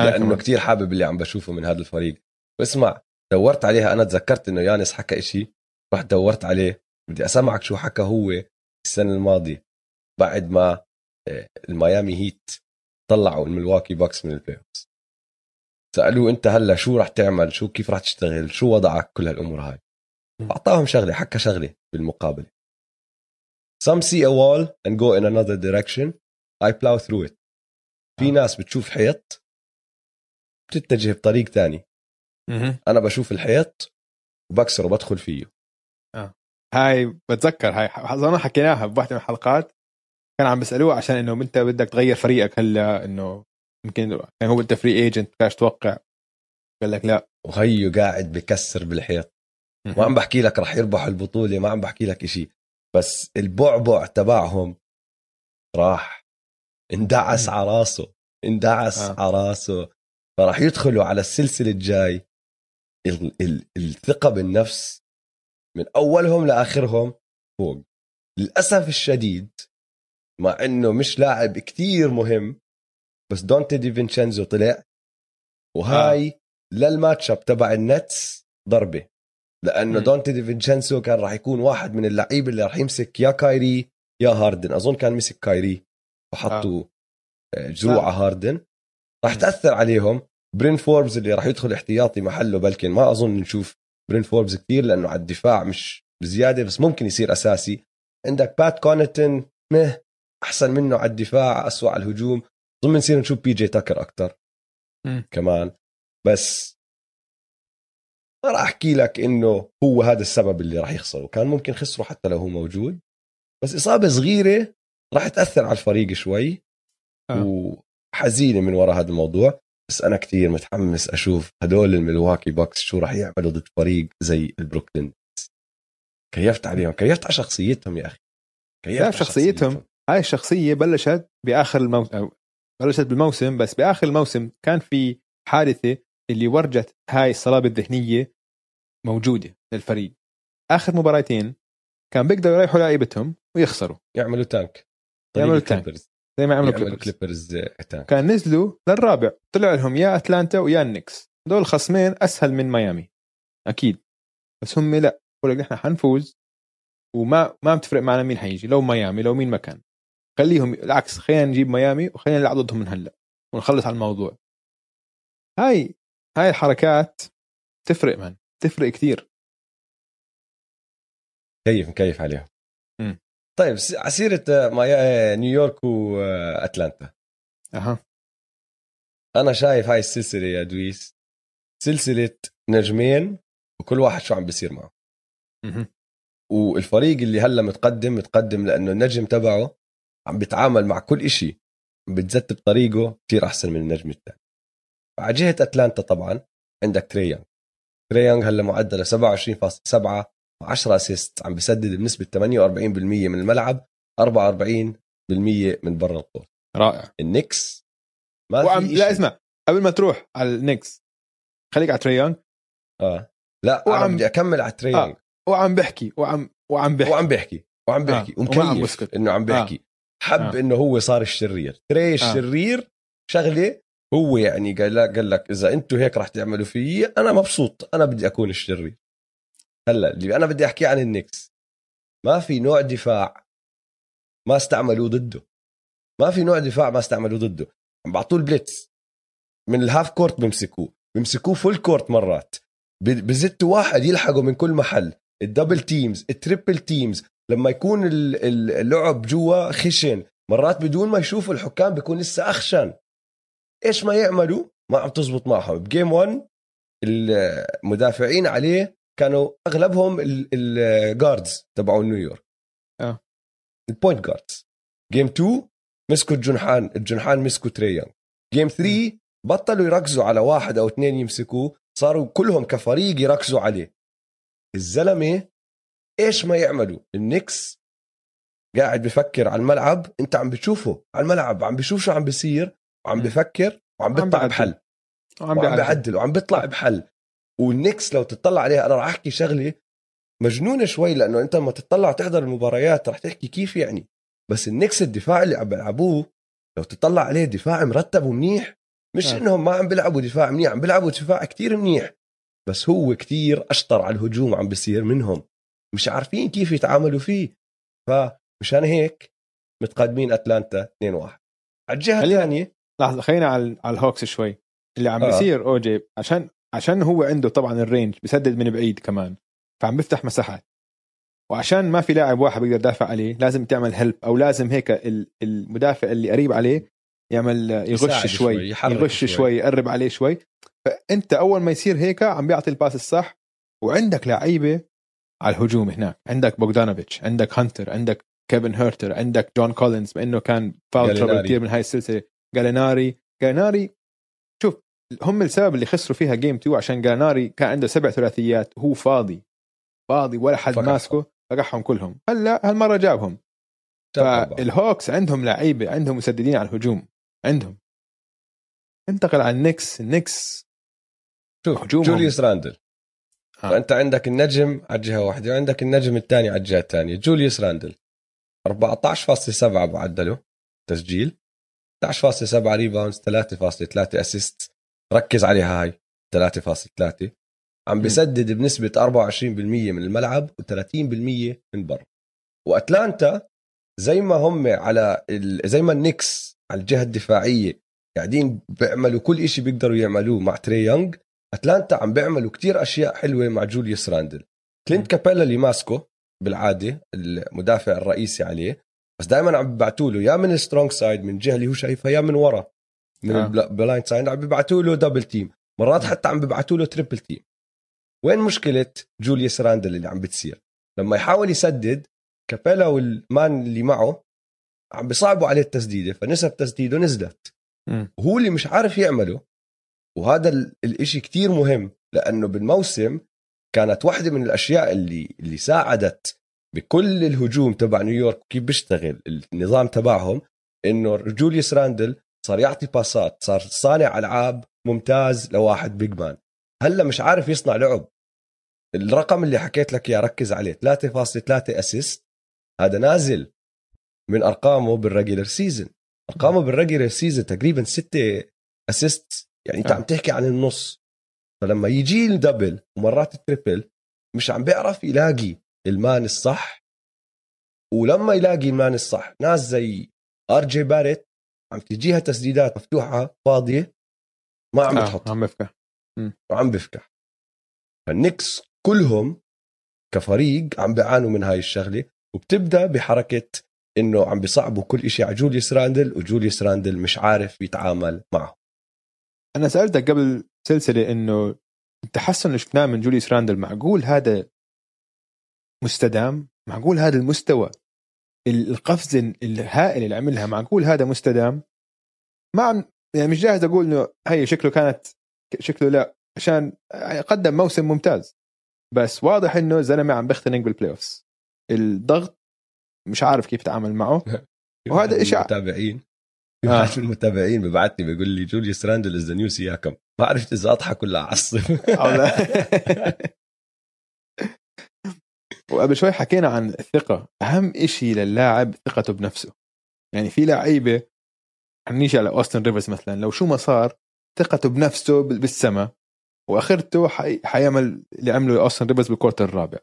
لأنه. كتير حابب اللي عم بشوفه من هذا الفريق. واسمع دورت عليها أنا تذكرت إنه يانس حكى إشي رحت دورت عليه. بدي أسمعك شو حكى هو السنة الماضية بعد ما آه، الميامي هيت طلعوا الملواكي باكس من ال play سألوه أنت هلأ شو رح تعمل؟ شو كيف رح تشتغل؟ شو وضعك؟ كل هالأمور هاي. أعطاهم شغلة حكى شغلة بالمقابلة. Some see a wall and go in another direction. I plow through it. في آه. ناس بتشوف حيط بتتجه بطريق تاني. مهم. أنا بشوف الحيط وبكسره وبدخل فيه. هاي بتذكر هاي أظن حكيناها بواحده من الحلقات. كان عم بيسألوه عشان إنه أنت بدك تغير فريقك هلأ إنه يمكن كان هو أنت free agent بدكش توقع. قال لك لا. وهيو قاعد بكسر بالحيط. ما عم بحكي لك رح يربحوا البطولة ما عم بحكي لك إشي. بس البعبع تبعهم راح اندعس. على راسه اندعس آه. على راسه. فراح يدخلوا على السلسلة الجاي ال- ال- الثقة بالنفس من أولهم لآخرهم فوق للأسف الشديد مع إنه مش لاعب كتير مهم بس دونتي دي فينشينزو طلع وهاي آه. لل match up تبع النتس ضربة لأنه مم. دونتي دي فينشينزو كان راح يكون واحد من اللعيبة اللي راح يمسك يا كايري يا هاردن أظن كان مسك كايري وحطوا آه. جروع صح. على هاردن راح. تأثر عليهم. برين فوربز اللي راح يدخل احتياطي محله بلكن ما أظن نشوف برين فوربز كثير لأنه على الدفاع مش بزياده بس ممكن يصير أساسي. عندك بات كوناتون أحسن منه على الدفاع اسوء على الهجوم. أظن نصير نشوف بي جي تاكر أكثر. كمان. بس ما راح أحكي لك إنه هو هذا السبب اللي راح يخسروا كان ممكن خسروا حتى لو هو موجود. بس إصابة صغيرة راح تأثر على الفريق شوي. آه. وحزينه من وراء هذا الموضوع بس أنا كثير متحمس أشوف هدول الملواكي باكس شو راح يعملوا ضد فريق زي البروكلين كيفت عليهم؟ كيفت على شخصيتهم يا أخي؟ كيفت على شخصيتهم؟ هاي الشخصية بلشت بآخر الموسم بلشت بالموسم بس بآخر الموسم كان في حادثة اللي ورجت هاي الصلابة الذهنية موجودة للفريق. آخر مباراتين كان بيقدروا يريحوا لعيبتهم ويخسروا. يعملوا tank يعملوا tank. زي ما عملوا كليبرز كليبرز كان نزلوا للرابع. طلع لهم يا أتلانتا ويا النكس دول خصمين أسهل من ميامي. أكيد. بس هم لا. بقول لك نحن حنفوز وما ما بتفرق معنا مين حيجي. لو ميامي لو مين مكان خليهم العكس خلينا نجيب ميامي وخلينا نلعب ضدهم من هلأ. ونخلص على الموضوع. هاي هاي الحركات تفرق من تفرق كثير كيف مكيف عليهم. طيب سيرة آه، مايا- آه، نيويورك واتلانتا أها. أنا شايف هاي السلسلة يا دويس سلسلة نجمين وكل واحد شو عم بيصير معه. مهم. والفريق اللي هلأ متقدم متقدم لأنه النجم تبعه عم بيتعامل مع كل إشي عم بتزت بطريقه كثير أحسن من النجم الثاني على جهة أتلانتا طبعا عندك تري يانج تري يانج هلا معدله 27.7 و10 assist عم بسدد بنسبة 48% من الملعب 44% من برا القوس رائع. النكس ما وعم لا. اسمع قبل ما تروح على النكس خليك على تري يانج آه. لا وعم- بدي أكمل على تري يانج وعم بحكي وعم وعم بحكي. وعم بيحكي وعم آه، وما عم ومكيف بسكت. إنه عم بيحكي حب آه. إنه هو صار الشرير. تري الشرير شغلة هو يعني قال لك قال لك إذا أنتم هيك رح تعملوا فيي أنا مبسوط أنا بدي أكون الشرير. هلا اللي أنا بدي أحكي عن النكس ما في نوع دفاع ما استعملوه ضده. ما في نوع دفاع ما استعملوه ضده. عم بعطوه ال blitz. من ال half court بيمسكوه بيمسكوه full court مرات. بزتوا واحد يلحقوا من كل محل. ال double teams ال triple teams لما يكون ال- ال- اللعب جوا خشن. مرات بدون ما يشوفوا الحكام بيكون لسه أخشن. إيش ما يعملوا؟ ما عم تزبط معهم. ب game 1 المدافعين عليه كانوا أغلبهم ال guards تبعوا نيويورك آه. ال point guards game 2 مسكوا الجنحان الجنحان مسكوا تري يانج game 3 بطلوا يركزوا على واحد أو اثنين يمسكوه صاروا كلهم كفريق يركزوا عليه الزلمة إيش ما يعملوا النكس قاعد بفكر على الملعب أنت عم بتشوفه على الملعب عم بشوف شو عم بيصير وعم. بفكر وعم بيطلع. بحل وعم. بيعدل وعم بيطلع بحل والنكس لو تطلع عليها أنا راح أحكي شغلة مجنونة شوي لأنه أنت لما تطلع تحضر المباريات راح تحكي كيف يعني. بس النكس الدفاع اللي عم بيلعبوه لو تطلع عليه دفاع مرتب ومنيح مش آه. إنهم ما عم بيلعبوا دفاع منيح عم بيلعبوا دفاع كتير منيح. بس هو كتير أشطر على الهجوم عم بيصير منهم. مش عارفين كيف يتعاملوا فيه. فمشان هيك متقدمين أتلانتا 2-1 على الجهة الثانية لحظة خلينا على على الهوكس شوي. اللي عم آه. بيصير أوجي عشان عشان هو عنده طبعا ال range بسدد من بعيد كمان فعم بيفتح مساحات وعشان ما في لاعب واحد بيقدر يدافع عليه لازم تعمل help أو لازم هيك ال- المدافع اللي قريب عليه يعمل يغش شوي, شوي، يغش شوي. شوي. يقرب عليه شوي فأنت أول ما يصير هيك عم بيعطي ال pass الصح وعندك لعيبة على الهجوم هناك عندك بوغدانوفيتش عندك هانتر عندك كيفن هيرتر عندك جون كولينز بما انه كان foul trouble. كثير من هاي السلسلة جاليناري جاليناري شوف هم السبب اللي خسروا فيها game 2 عشان جاليناري كان عنده سبع ثلاثيات وهو فاضي. فاضي ولا حد. ماسكه فقعهم كلهم. هلا هالمرة جابهم. فالهوكس عندهم لعيبة عندهم مسددين على الهجوم. عندهم. انتقل على النكس. النكس شوف هجومهم. جوليوس راندل. آه. فأنت عندك النجم على جهه واحدة وعندك النجم الثاني على الجهة الثانية. جوليوس راندل. 14.7 معدله. تسجيل. 11.7 rebounds 3.3 assist ركز عليها هاي 3.3 عم بسدد بنسبة 24% من الملعب و30% من برا وأتلانتا زي ما هم على ال... زي ما النكس على الجهة الدفاعية قاعدين بيعملوا كل إشي بيقدروا يعملوه مع تري يونغ أتلانتا عم بيعملوا كتير أشياء حلوة مع جوليوس راندل. كلينت كابيلا اللي ماسكه بالعادة المدافع الرئيسي عليه بس دائما عم ببعتوا له يا من ال strong side من الجهه اللي هو شايفها يا من ورا. من آه. ال blind side عم ببعتوا له double team مرات حتى عم ببعتوا له triple team وين مشكلة جوليوس راندل اللي عم بتصير؟ لما يحاول يسدد كابيلا وال man اللي معه عم بيصعبوا عليه التسديدة فنسب تسديده نزلت. وهو اللي مش عارف يعمله وهذا ال- الإشي كتير مهم لأنه بالموسم كانت واحدة من الأشياء اللي اللي ساعدت بكل الهجوم تبع نيويورك كيف بيشتغل النظام تبعهم إنه جوليوس راندل صار يعطي باسات صار صانع ألعاب ممتاز لواحد big man هلأ مش عارف يصنع لعب. الرقم اللي حكيت لك إياه ركز عليه 3.3 assist هذا نازل من أرقامه بال regular season أرقامه بال regular season تقريبا 6 assist يعني أنت آه. عم تحكي عن النص. فلما يجي ال double ومرات ال triple مش عم بيعرف يلاقي ال man الصح. ولما يلاقي ال man الصح ناس زي ار جي باريت عم تجيها تسديدات مفتوحة فاضية ما عم آه. بتحط. عم بفكح. وعم بفكح. فالنكس كلهم كفريق عم بيعانوا من هاي الشغلة وبتبدأ بحركة إنه عم بيصعبوا كل شيء على جوليوس راندل وجوليوس راندل مش عارف يتعامل معه. أنا سألتك قبل سلسلة إنه التحسن اللي شفناه من جوليوس راندل معقول هذا مستدام؟ معقول هذا المستوى؟ القفزه الهائله اللي عملها معقول هذا مستدام. ما عم يعني مش جاهز أقول إنه هي شكله كانت شكله لا عشان قدم موسم ممتاز. بس واضح إنه زلمة عم بيختنق بال playoffs الضغط مش عارف كيف يتعامل معه. وهذا إشي ع- المتابعين في آه. واحد من المتابعين ببعث لي بيقول لي جوليوس راندل is the new سياكم ما عرفت إذا أضحك ولا أعصب. وقبل شوي حكينا عن الثقة. أهم إشي للاعب ثقته بنفسه. يعني في لعيبة عم نيجي على أوستن ريفرز مثلا لو شو ما صار ثقته بنفسه بال- بالسما وآخرته حي... حيعمل اللي عمله أوستن ريفرز بالكورتر الرابع.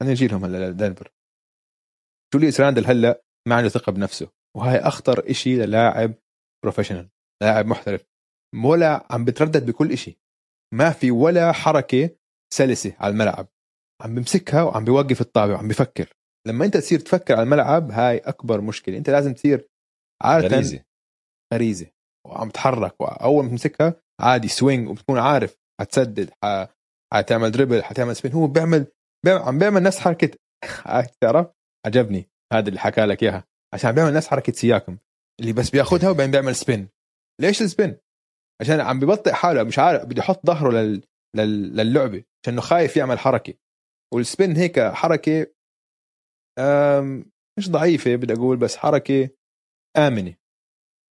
خلينا نجي لهم هلأ لدنفر. جوليوس راندل هلأ ما عنده ثقة بنفسه. وهاي أخطر إشي للاعب professional لاعب محترف. ولا عم بتردد بكل إشي. ما في ولا حركة سلسة على الملعب. عم بمسكها وعم بيوقف الطابة وعم بفكر. لما أنت تصير تفكر على الملعب هاي أكبر مشكلة. أنت لازم تصير عادة غريزة. غريزة. وعم تحرك. وأول ما تمسكها عادي swing وبتكون عارف حتسدد ح... حتعمل dribble حتعمل spin هو بيعمل, بيعمل عم بيعمل نفس حركة. تعرف عجبني. هذا اللي حكى لك إياها. عشان بيعمل نفس حركة سياكم. اللي بس بياخذها وبعدين بيعمل spin ليش ال spin؟ عشان عم ببطئ حاله. مش عارف بده يحط ظهره لل... لل... للعبة. عشانه خايف يعمل حركة. وال spin هيك حركة. مش ضعيفة بدي أقول بس حركة آمنة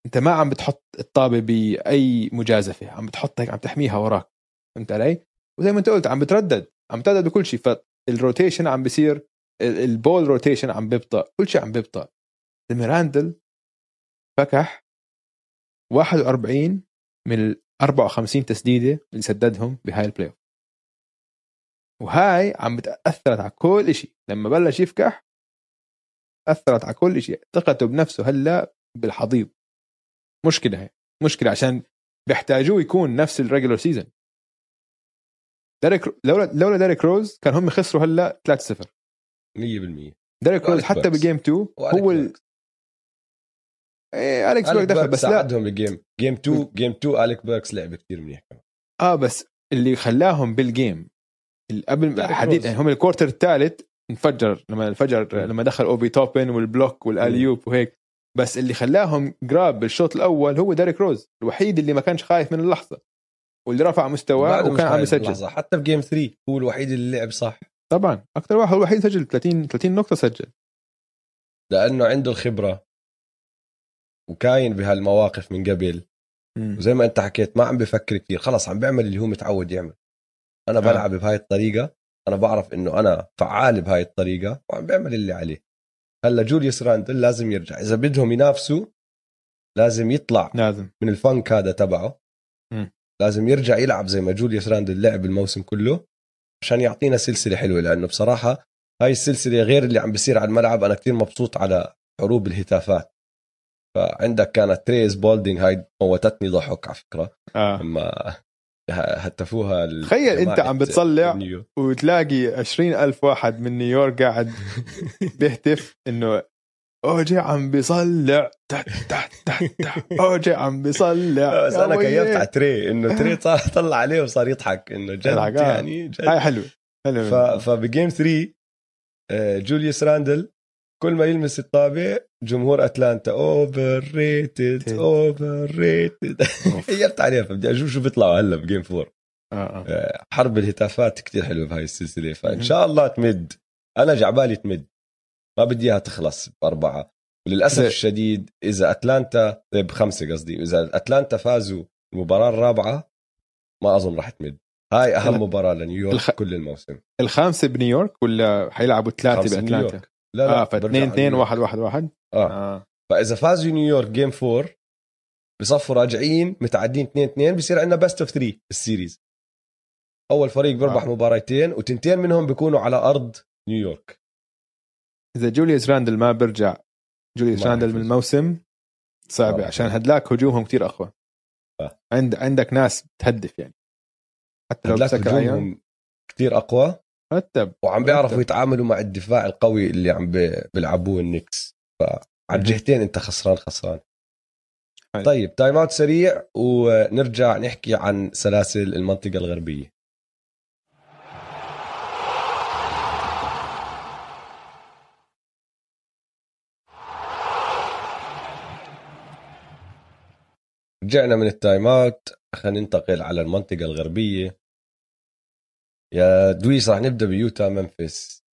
أنت ما عم بتحط الطابة بأي مجازفة عم بتحط هيك عم تحميها وراك فهمت علي وزي ما أنت قلت عم بتردد عم بتردد بكل شيء فال rotation عم بيصير ال- ال ball rotation عم بيبطأ كل شيء عم بيبطأ الميراندل فكح 41 من ال 54 تسديدة اللي سددهم بهاي البلاي أوف. وهاي عم بتأثرت على كل شيء لما بلش يفكح أثرت على كل شيء ثقته بنفسه هلأ بالحضيض. مشكلة هي. مشكلة عشان بيحتاجوه يكون نفس الريجولر سيزون ديريك لولا لولا ديريك روز كان هم خسروا هلأ 3-0 100% ديريك روز حتى. ب game 2 هو ال... إيه أليك بيركس دخل بس لا. ساعدهم ب game game 2 game 2 أليك بيركس لعب كثير منيح. كمان آه بس اللي خلاهم بال game قبل حديث. يعني هم الكورتر الثالث انفجر لما انفجر. لما دخل أوبي توبن وال block وال alley-oop وهيك. بس اللي خلاهم جراب بالشوط الأول هو ديريك روز الوحيد اللي ما كانش خايف من اللحظة. واللي رفع مستواه وكان عم يسجل. حتى ب game 3 هو الوحيد اللي لعب صح. طبعا. أكثر واحد هو الوحيد سجل 30 30 نقطة سجل. لأنه عنده الخبرة. وكاين بهالمواقف من قبل. وزي ما أنت حكيت ما عم بفكر كثير. خلص عم بيعمل اللي هو متعود يعمل. أنا آه. بلعب بهاي الطريقة. أنا بعرف إنه أنا فعال بهاي الطريقة. وعم بيعمل اللي عليه. هلأ جوليوس راندل لازم يرجع. إذا بدهم ينافسوا لازم يطلع لازم. من ال funk هذا تبعه. مم. لازم يرجع يلعب زي ما جوليوس راندل لعب الموسم كله عشان يعطينا سلسلة حلوة. لأنه بصراحة هاي السلسلة غير اللي عم بيصير على الملعب. أنا كتير مبسوط على حروب الهتافات. فعندك كانت تريز بولدينج هاي موتتني ضحك على فكرة. آه. لما هتفوها تخيل جماعة عم بتصلع. وتلاقي 20 ألف واحد من نيويورك قاعد بيهتف إنه أوجي عم بيصلع. تحت تحت تحت تحت أوجي عم بيصلع. بس يا أنا. كيفت على تري إنه تري صار طلع عليه وصار يضحك إنه جد آه. يعني جد. هاي حلوة. حلوة ف... فب game 3 آه، جوليوس راندل كل ما يلمس الطابة جمهور أتلانتا overrated overrated غيرت عليها فبدي أشوف شو بيطلعوا هلا ب game 4 آه آه. آه، حرب الهتافات كتير حلوة بهاي السلسلة. فإن شاء الله تمد. أنا جاي عبالي تمد. ما بدي إياها تخلص بأربعة. وللأسف زي- الشديد إذا أتلانتا بخمسه قصدي. إذا أتلانتا فازوا المباراة الرابعة ما أظن راح تمد. هاي أهم مباراة لنيويورك الخ- كل الموسم. الخامسة بنيويورك ولا حيلعبوا ثلاثة بأتلانتا؟ بنيويورك. لا لا آه ف 2 برجع 2 نيويورك. 1 1 1 آه فإذا فازوا نيويورك game 4 بصفوا راجعين متعدين 2 2 بصير عندنا best of 3 بال series أول فريق بيربح آه. مباراتين وتنتين منهم بيكونوا على أرض نيويورك إذا جوليوس راندل ما برجع جوليوس راندل من. الموسم صعبه آه. عشان هدلاك هجومهم كتير أقوى آه. عند عندك ناس بتهدف يعني حتى لو هدلاك هجومهم كثير أقوى حتى وعم بيعرفوا. يتعاملوا مع الدفاع القوي اللي عم بي- بيلعبوه النكس فعلى الجهتين انت خسران خسران. حلو. طيب timeout سريع ونرجع نحكي عن سلاسل المنطقة الغربية. رجعنا من التايم اوت. خلينا ننتقل على المنطقة الغربية. يا دويس راح نبدأ بيوتا منفس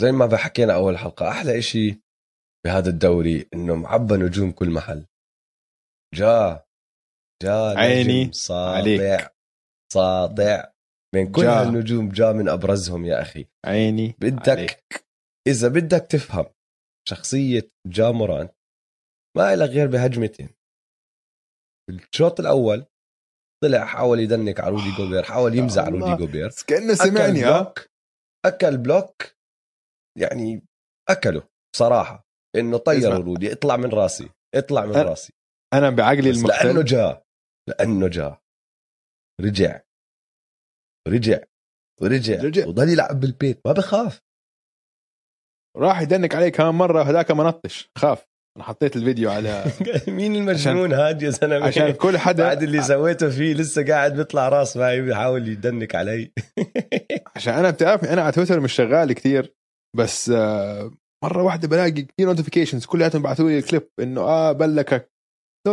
زي ما حكينا أول حلقة أحلى إشي بهذا الدوري إنه معبى نجوم كل محل جا جا عيني ساطع عليك. ساطع من كل جا. هالنجوم جا من أبرزهم يا أخي عيني بدك عليك. إذا بدك تفهم شخصية جا مورانت ما إلها غير بهجمتين الشوط الأول طلع حاول يدنك على رودي جوبير حاول يمزع الله. رودي جوبير كأنه أكل سمعني ها؟ block أكل block يعني أكله بصراحة. إنه اسمع. رودي اطلع من راسي اطلع من أنا- راسي. أنا بعقلي بس لأنه المختل جا لأنه جا. رجع. رجع. ورجع رجع. وضل يلعب بال paint ما بخاف. راح يدنك عليه كمان مرة وهذاك ما نطش خاف. أنا حطيت الفيديو على مين المجنون هاد يا زلمة؟ عشان كل حدا بعد اللي سويته فيه لسه قاعد بيطلع راس معي بيحاول يدنك علي. عشان أنا بتعرفني أنا على تويتر مش شغال كثير بس آه، مرة واحدة بلاقي كثير notifications كلياتهم بعثوا لي كليب إنه آه بلكك.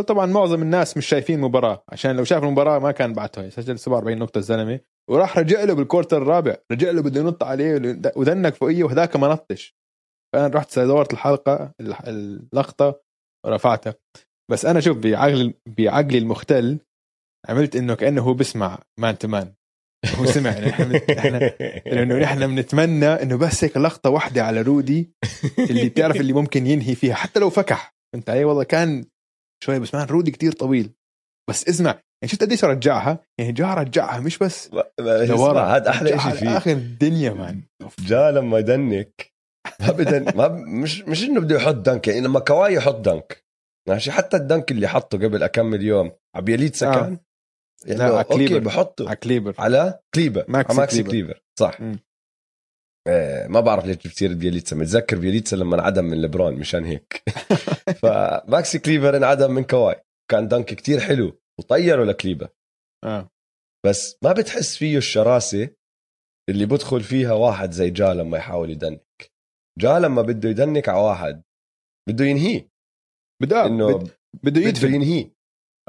طبعا معظم الناس مش شايفين المباراه عشان لو شاف المباراة ما كان بعتها. سجل 47 نقطة الزلمة وراح رجع له بال quarter الرابع رجع له بده ينط عليه ودنك فوقية وهذاك ما نطش. فأنا رحت دورت الحلقة اللقطة ورفعتها. بس أنا شوف بعقلي بعقلي المختل عملت إنه كأنه هو بسمع man to man هو سمع يعني إحنا لأنه نحن بنتمنى إنه بس هيك لقطة واحدة على رودي اللي بتعرف اللي ممكن ينهي فيها حتى لو فكح. انت علي؟ والله كان شوي بس man رودي كتير طويل. بس اسمع يعني شفت قديش رجعها؟ يعني جا رجعها مش بس اسمع هذا أحلى شيء فيه. لآخر الدنيا man جا لما يدنك. ما بدن ما. مش مش إنه بده يحط dunk يعني لما كواي يحط dunk. ماشي؟ حتى ال dunk اللي حطه قبل أكم يوم على بيليتسا آه. كان يعني لا، okay كليبر. بحطه. على كليبر. على كليبر. ماكسي على ماكسي كليبر. كليبر, صح. آه ما بعرف ليش جبت سيره بيليتسا متذكر بيليتسا لما انعدم من لبرون مشان هيك. فماكسي كليبر انعدم من كواي كان dunk كتير حلو وطيره لكليبر. آه. بس ما بتحس فيه الشراسة اللي بدخل فيها واحد زي جا لما يحاول يدنك. جا لما بده يدنك على واحد بده ينهيه. بده إنه بد- بده بده يدفن. ينهيه.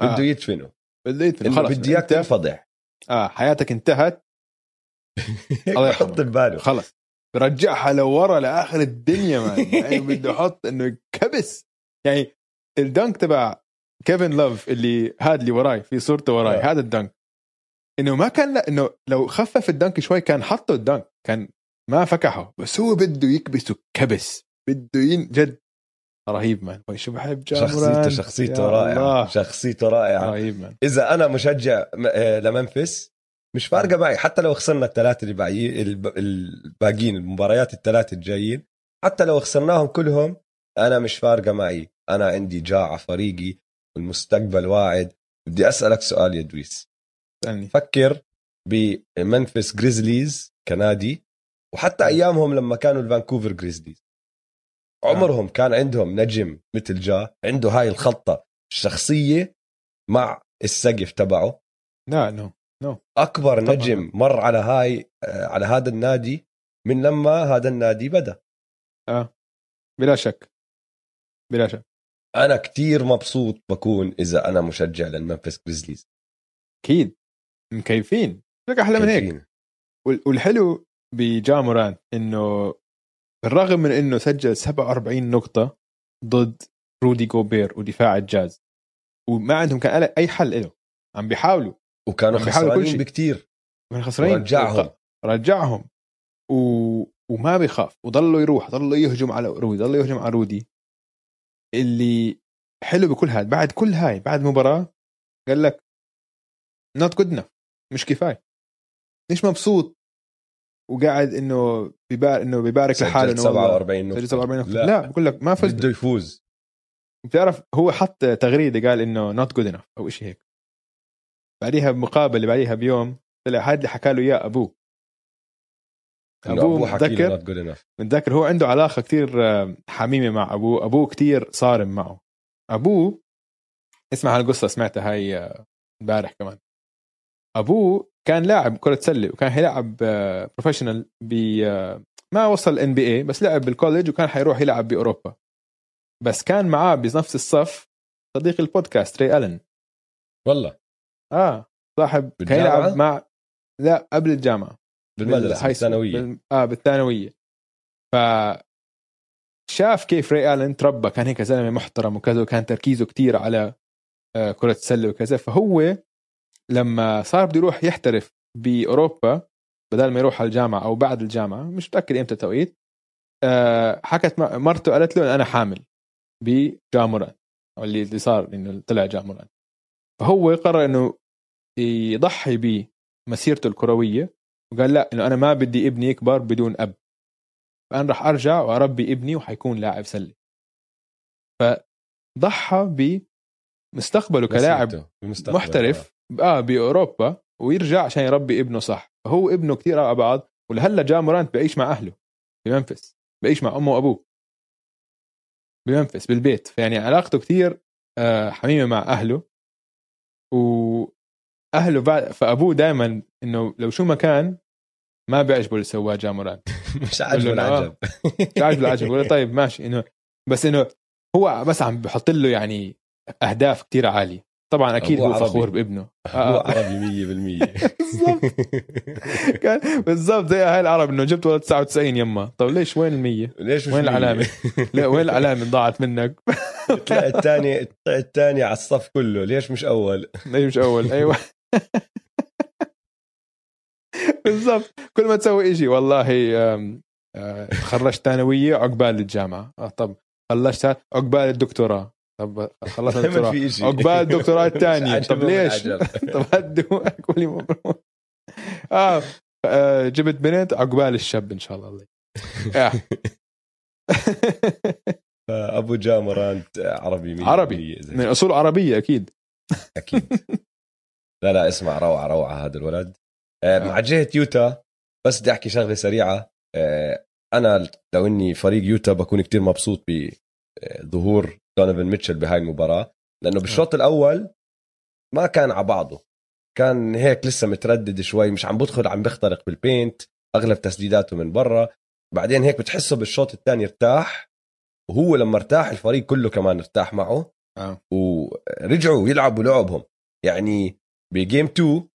آه. بده يدفنه. بده يدفن. إنه خلص بدي إياك تنفضح. آه حياتك انتهت. الله يرحمه. بباله خلص. برجعها لورا لآخر الدنيا man يعني بده يحط إنه كبس يعني ال dunk تبع كيفن لوف اللي هذا اللي وراي في صورته وراي آه. هذا ال dunk. إنه ما كان لا إنه لو خفف ال dunk شوي كان حطه ال dunk. كان ما فكحه. بس هو بده يكبسه كبس. بده ين جد. رهيب man شو بحب جا شخصيته. شخصيته رائعة. الله. شخصيته رائعة. رهيب man إذا أنا مشجع آه، لممفيس مش فارقة معي. حتى لو خسرنا الثلاثة اللي باقيين الب- الباقيين المباريات الثلاثة الجايين حتى لو خسرناهم كلهم أنا مش فارقة معي. أنا عندي جا على فريقي والمستقبل واعد. بدي أسألك سؤال يا دويس. اسالني فكر بممفيس جريزليز كنادي. وحتى أيامهم لما كانوا الفانكوفر جريزليز عمرهم كان عندهم نجم مثل جا عنده هاي الخلطة الشخصية مع السقف تبعه. لا no أكبر طبعاً. نجم مر على هاي آه، على هذا النادي من لما هذا النادي بدأ. آه. بلا شك. بلا شك. أنا كتير مبسوط بكون إذا أنا مشجع للممفيس جريزليز. أكيد. مكيفين. لك أحلى من هيك. والحلو بجا مورانت إنه بالرغم من إنه سجل 47 نقطة ضد رودي جوبير ودفاع الجاز وما عندهم كان أي حل له عم بيحاولوا. وكانوا عم بيحاولوا كل خسرانين شيء. بكتير. كانوا خسرانين. رجعهم رجعهم. و... وما بيخاف. وضلوا يروح. ضلوا يهجم على رودي. ضلوا يهجم على رودي. اللي حلو بكل هاي بعد كل هاي بعد مباراة قال لك not good enough. مش كفاية. مش مبسوط؟ وقاعد إنه بيبارك إنه بيبارك لحاله إنه والله 47 نقطة. سجل 47 نقطة. لا, لا بقول لك ما فزت. بده يفوز. بتعرف هو حط تغريدة قال إنه not good enough أو شيء هيك. بعديها بمقابلة بعديها بيوم طلع هذا اللي حكى له إياه أبوه. أبوه حكى له متذكر. متذكر هو عنده علاقة كتير آه، حميمة مع أبوه أبوه كتير صارم معه. أبوه اسمع هالقصة سمعتها هاي آه، امبارح كمان. أبوه كان لاعب كرة سلة وكان حيلعب professional ب آه، ما وصل NBA بس لعب بال college وكان حيروح يلعب بأوروبا. بس كان معاه بنفس الصف صديق البودكاست راي ألن والله؟ آه صاحب كان؟ يلعب مع لا قبل الجامعة. school. الثانوية بال... آه بالثانوية. ف شاف كيف راي ألن تربى كان هيك زلمة محترم وكذا وكان تركيزه كتير على آه، كرة السلة وكذا. فهو لما صار بده يروح يحترف بأوروبا بدل ما يروح على الجامعة أو بعد الجامعة مش متأكد إمتى التوقيت آه، حكت مرته قالت له أنا حامل بجاموران أو اللي اللي صار إنه طلع جاموران. فهو قرر إنه يضحي بمسيرته الكروية وقال لا إنه أنا ما بدي ابني يكبر بدون أب. فأنا راح أرجع وأربي ابني وحيكون لاعب سلة. فضحى بمستقبله كلاعب. محترف آه بأوروبا ويرجع عشان يربي ابنه صح. فهو ابنه كثير على بعض ولهلا جا مورانت بعيش مع أهله بمنفس بعيش مع أمه وأبوه بمنفس بالبيت. فيعني علاقته كثير آه، حميمة مع أهله. وأهله بعد فأبوه دائما إنه لو شو ما كان ما بيعجبه اللي سواه جا مورانت. مش عاجبه. العجب. مش عاجبه العجب. له طيب ماشي. إنه بس إنه هو بس عم بحط له يعني أهداف كثير عالية. طبعا أكيد هو. فخور بابنه. هو آه. عربي 100% بالضبط. كان بالضبط زي هاي العرب إنه جبت ولد 99 يما. طب ليش وين المية؟ ليش وين مية؟ العلامة؟ لا وين العلامة ضاعت منك؟ طلع الثاني طلع الثاني على الصف كله. ليش مش أول؟ ليش مش أول؟ أيوه. بالضبط. كل ما تسوي إشي والله آم، آه، تخرجت ثانوية عقبال الجامعة. آه، طب خلصت عقبال الدكتوراه. طب خلصت دايما الدكتوراه. عقبال الدكتوراه الثانية طب ليش؟ طب هدوا قولي مبروك آه آه، جبت بنت عقبال الشاب إن شاء الله الله آه. أبو جامرانت عربي 100% عربي. من أصول عربية أكيد. أكيد. لا لا اسمع روعة روعة هذا الولد. آه، مع جهة يوتا بس بدي أحكي شغلة سريعة. آه، أنا لو إني فريق يوتا بكون كتير مبسوط بظهور دونوفان ميتشل بهاي المباراة لأنه بالشوط الأول ما كان على بعضه. كان هيك لسه متردد شوي مش عم بدخل عم بيخترق بال paint أغلب تسديداته من برا. بعدين هيك بتحسه بالشوط الثاني ارتاح وهو لما ارتاح الفريق كله كمان ارتاح معه. آه. ورجعوا يلعبوا لعبهم. يعني ب game 2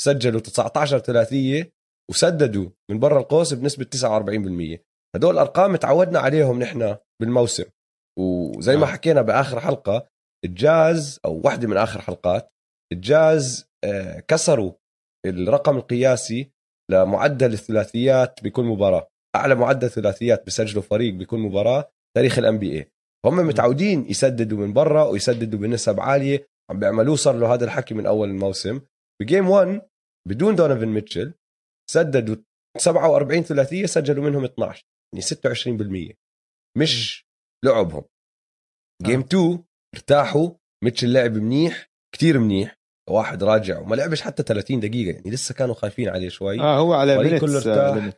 سجلوا 19 ثلاثية وسددوا من برا القوس بنسبة 49% هدول أرقام تعودنا عليهم نحن بالموسم. وزي ما آه. حكينا بآخر حلقة الجاز أو واحدة من آخر حلقات الجاز آه، كسروا الرقم القياسي لمعدل الثلاثيات بكل مباراة. أعلى معدل ثلاثيات بسجله فريق بكل مباراة تاريخ ال NBA هم متعودين يسددوا من برا ويسددوا بنسب عالية عم بيعملوه صار له هذا الحكي من أول الموسم. ب game 1 بدون دونوفان ميتشل سددوا 47 ثلاثية سجلوا منهم 12 يعني 26% مش لعبهم. جيم 2 ارتاحوا. ميتشل لعب منيح كتير منيح. واحد راجع وما لعبش حتى 30 دقيقة يعني لسه كانوا خايفين عليه شوي. آه هو على كله آه، ارتاح.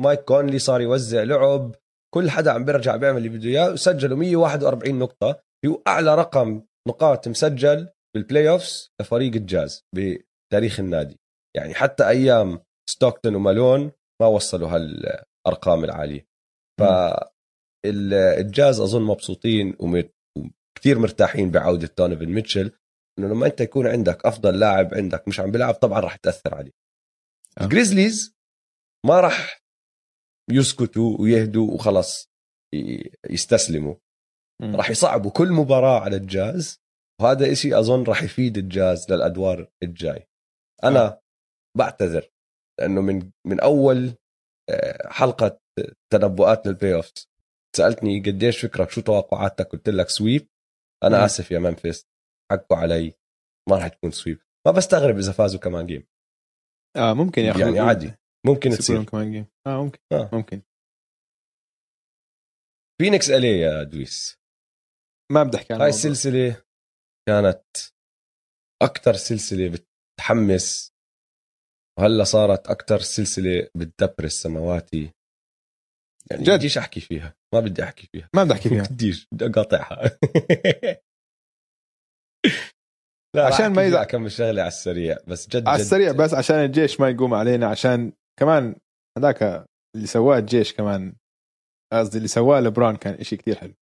مايك كونلي صار يوزع لعب. كل حدا عم بيرجع بيعمل اللي بده إياه. وسجلوا 141 نقطة. هو أعلى رقم نقاط مسجل بال playoffs لفريق الجاز بتاريخ النادي. يعني حتى أيام ستوكتون ومالون ما وصلوا هالأرقام العالية. فالجاز أظن مبسوطين وكثير مرتاحين بعودة دونوفان ميتشل إنه لما أنت يكون عندك أفضل لاعب عندك مش عم بيلعب طبعا راح تأثر عليه آه. الجريزليز ما راح يسكتوا ويهدوا وخلص يستسلموا. راح يصعبوا كل مباراة على الجاز وهذا إشي أظن راح يفيد الجاز للأدوار الجاي أنا آه. بعتذر لأنه من من أول آه، حلقة تنبؤات لل playoff سألتني قديش فكرك؟ شو توقعاتك؟ قلت لك sweep أنا مم. آسف يا ممفيس. حكوا علي. ما راح تكون سويب ما بستغرب إذا فازوا كمان جيم آه ممكن ياخذوا يعني عادي. ممكن تصير. كمان جيم آه ممكن. آه. ممكن. فينيكس الي يا دويس. ما بدي أحكي هاي. السلسله كانت أكثر سلسلة بتحمس. وهلأ صارت أكثر سلسلة بتدبر السماواتي يعني جد. بديش أحكي فيها. ما بدي أحكي فيها. ما بدي أحكي فيها. بديش. بدي أقاطعها. لا عشان ما يزع- اكمل شغلة على السريع بس جد على جد السريع بس عشان الجيش ما يقوم علينا عشان كمان هذاك اللي سواه الجيش كمان قصدي اللي سواه لبران كان إشي كتير حلو.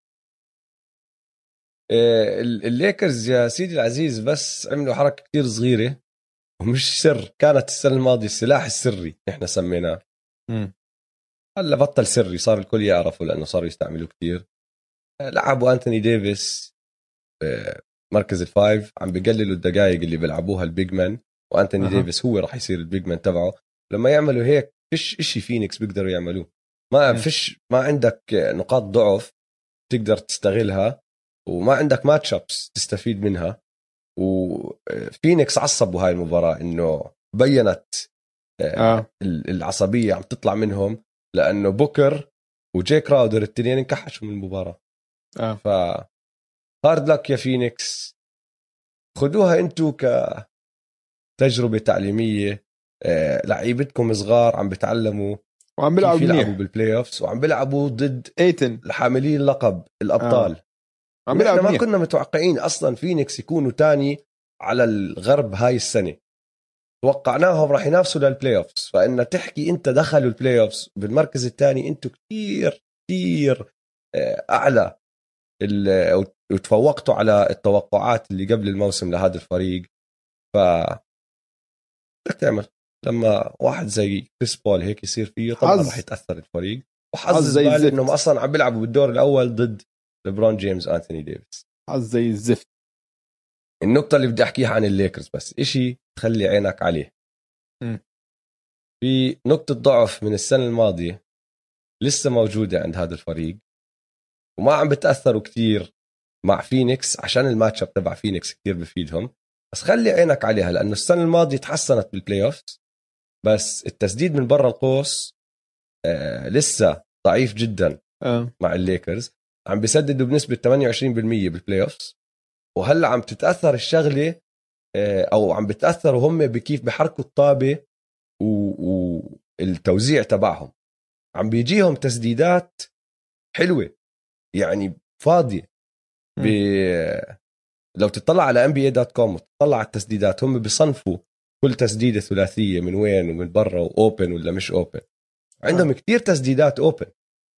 ال- الليكرز يا سيدي العزيز بس عملوا حركة كتير صغيرة ومش سر. كانت السنة الماضية السلاح السري إحنا سميناه. هلا بطل سري صار الكل يعرفه لأنه صاروا يستعملوه كتير. آه، لعبوا أنتوني ديفيس آه، مركز ال five عم بقللوا الدقائق اللي بيلعبوها ال big man وأنتوني أها. ديفيس هو راح يصير ال big man تبعه. لما يعملوا هيك فيش إشي فينيكس بيقدروا يعملوه. ما. فيش ما عندك نقاط ضعف تقدر تستغلها وما عندك matchups تستفيد منها. وفينيكس عصبوا هاي المباراة إنه بينت آه، ال- العصبية عم تطلع منهم. لأنه بوكر وجاي كراودر التنين انكحشوا من المباراة. آه. ف hard luck يا فينيكس. خدوها أنتم كتجربه تعليمية. آه، لعيبتكم صغار عم بتعلموا. وعم كيف بيلعب يلعبوا منيح. بال playoffs وعم بيلعبوا ضد ايتن الحاملين اللقب الأبطال. آه. عم بيلعب إحنا ما كنا متوقعين أصلا فينيكس يكونوا تاني على الغرب هاي السنة. توقعناهم راح ينافسوا لل playoffs فإن تحكي أنت دخلوا ال playoffs بالمركز الثاني أنتم كثير كثير آه، أعلى وتفوقتوا على التوقعات اللي قبل الموسم لهذا الفريق. ف بدك تعمل لما واحد زي كريس بول هيك يصير فيه طبعا. راح يتأثر الفريق. حظ وحظ زي. إنهم أصلا عم بيلعبوا بالدور الأول ضد ليبرون جيمس انثوني ديفيس. حظ زي الزفت. النقطة اللي بدي أحكيها عن الليكرز بس إشي تخلي عينك عليه. م. في نقطة ضعف من السنة الماضية لسه موجودة عند هذا الفريق وما عم بتأثروا كتير مع فينيكس عشان ال matchup تبع فينيكس كتير بفيدهم بس خلي عينك عليها لأنه السنة الماضية تحسنت بال playoff بس التسديد من برا القوس آه لسه ضعيف جدا آه. مع الليكرز. عم بيسددوا بنسبة 28% بال playoff وهلا عم تتأثر الشغلة آه، أو عم بتأثروا هم بكيف بحركوا الطابة والتوزيع تبعهم. عم بيجيهم تسديدات حلوة يعني فاضية. ب... لو تطلع على NBA dot com وتطلع على التسديدات هم بيصنفوا كل تسديدة ثلاثية من وين ومن برا و open ولا مش open عندهم آه. كتير تسديدات open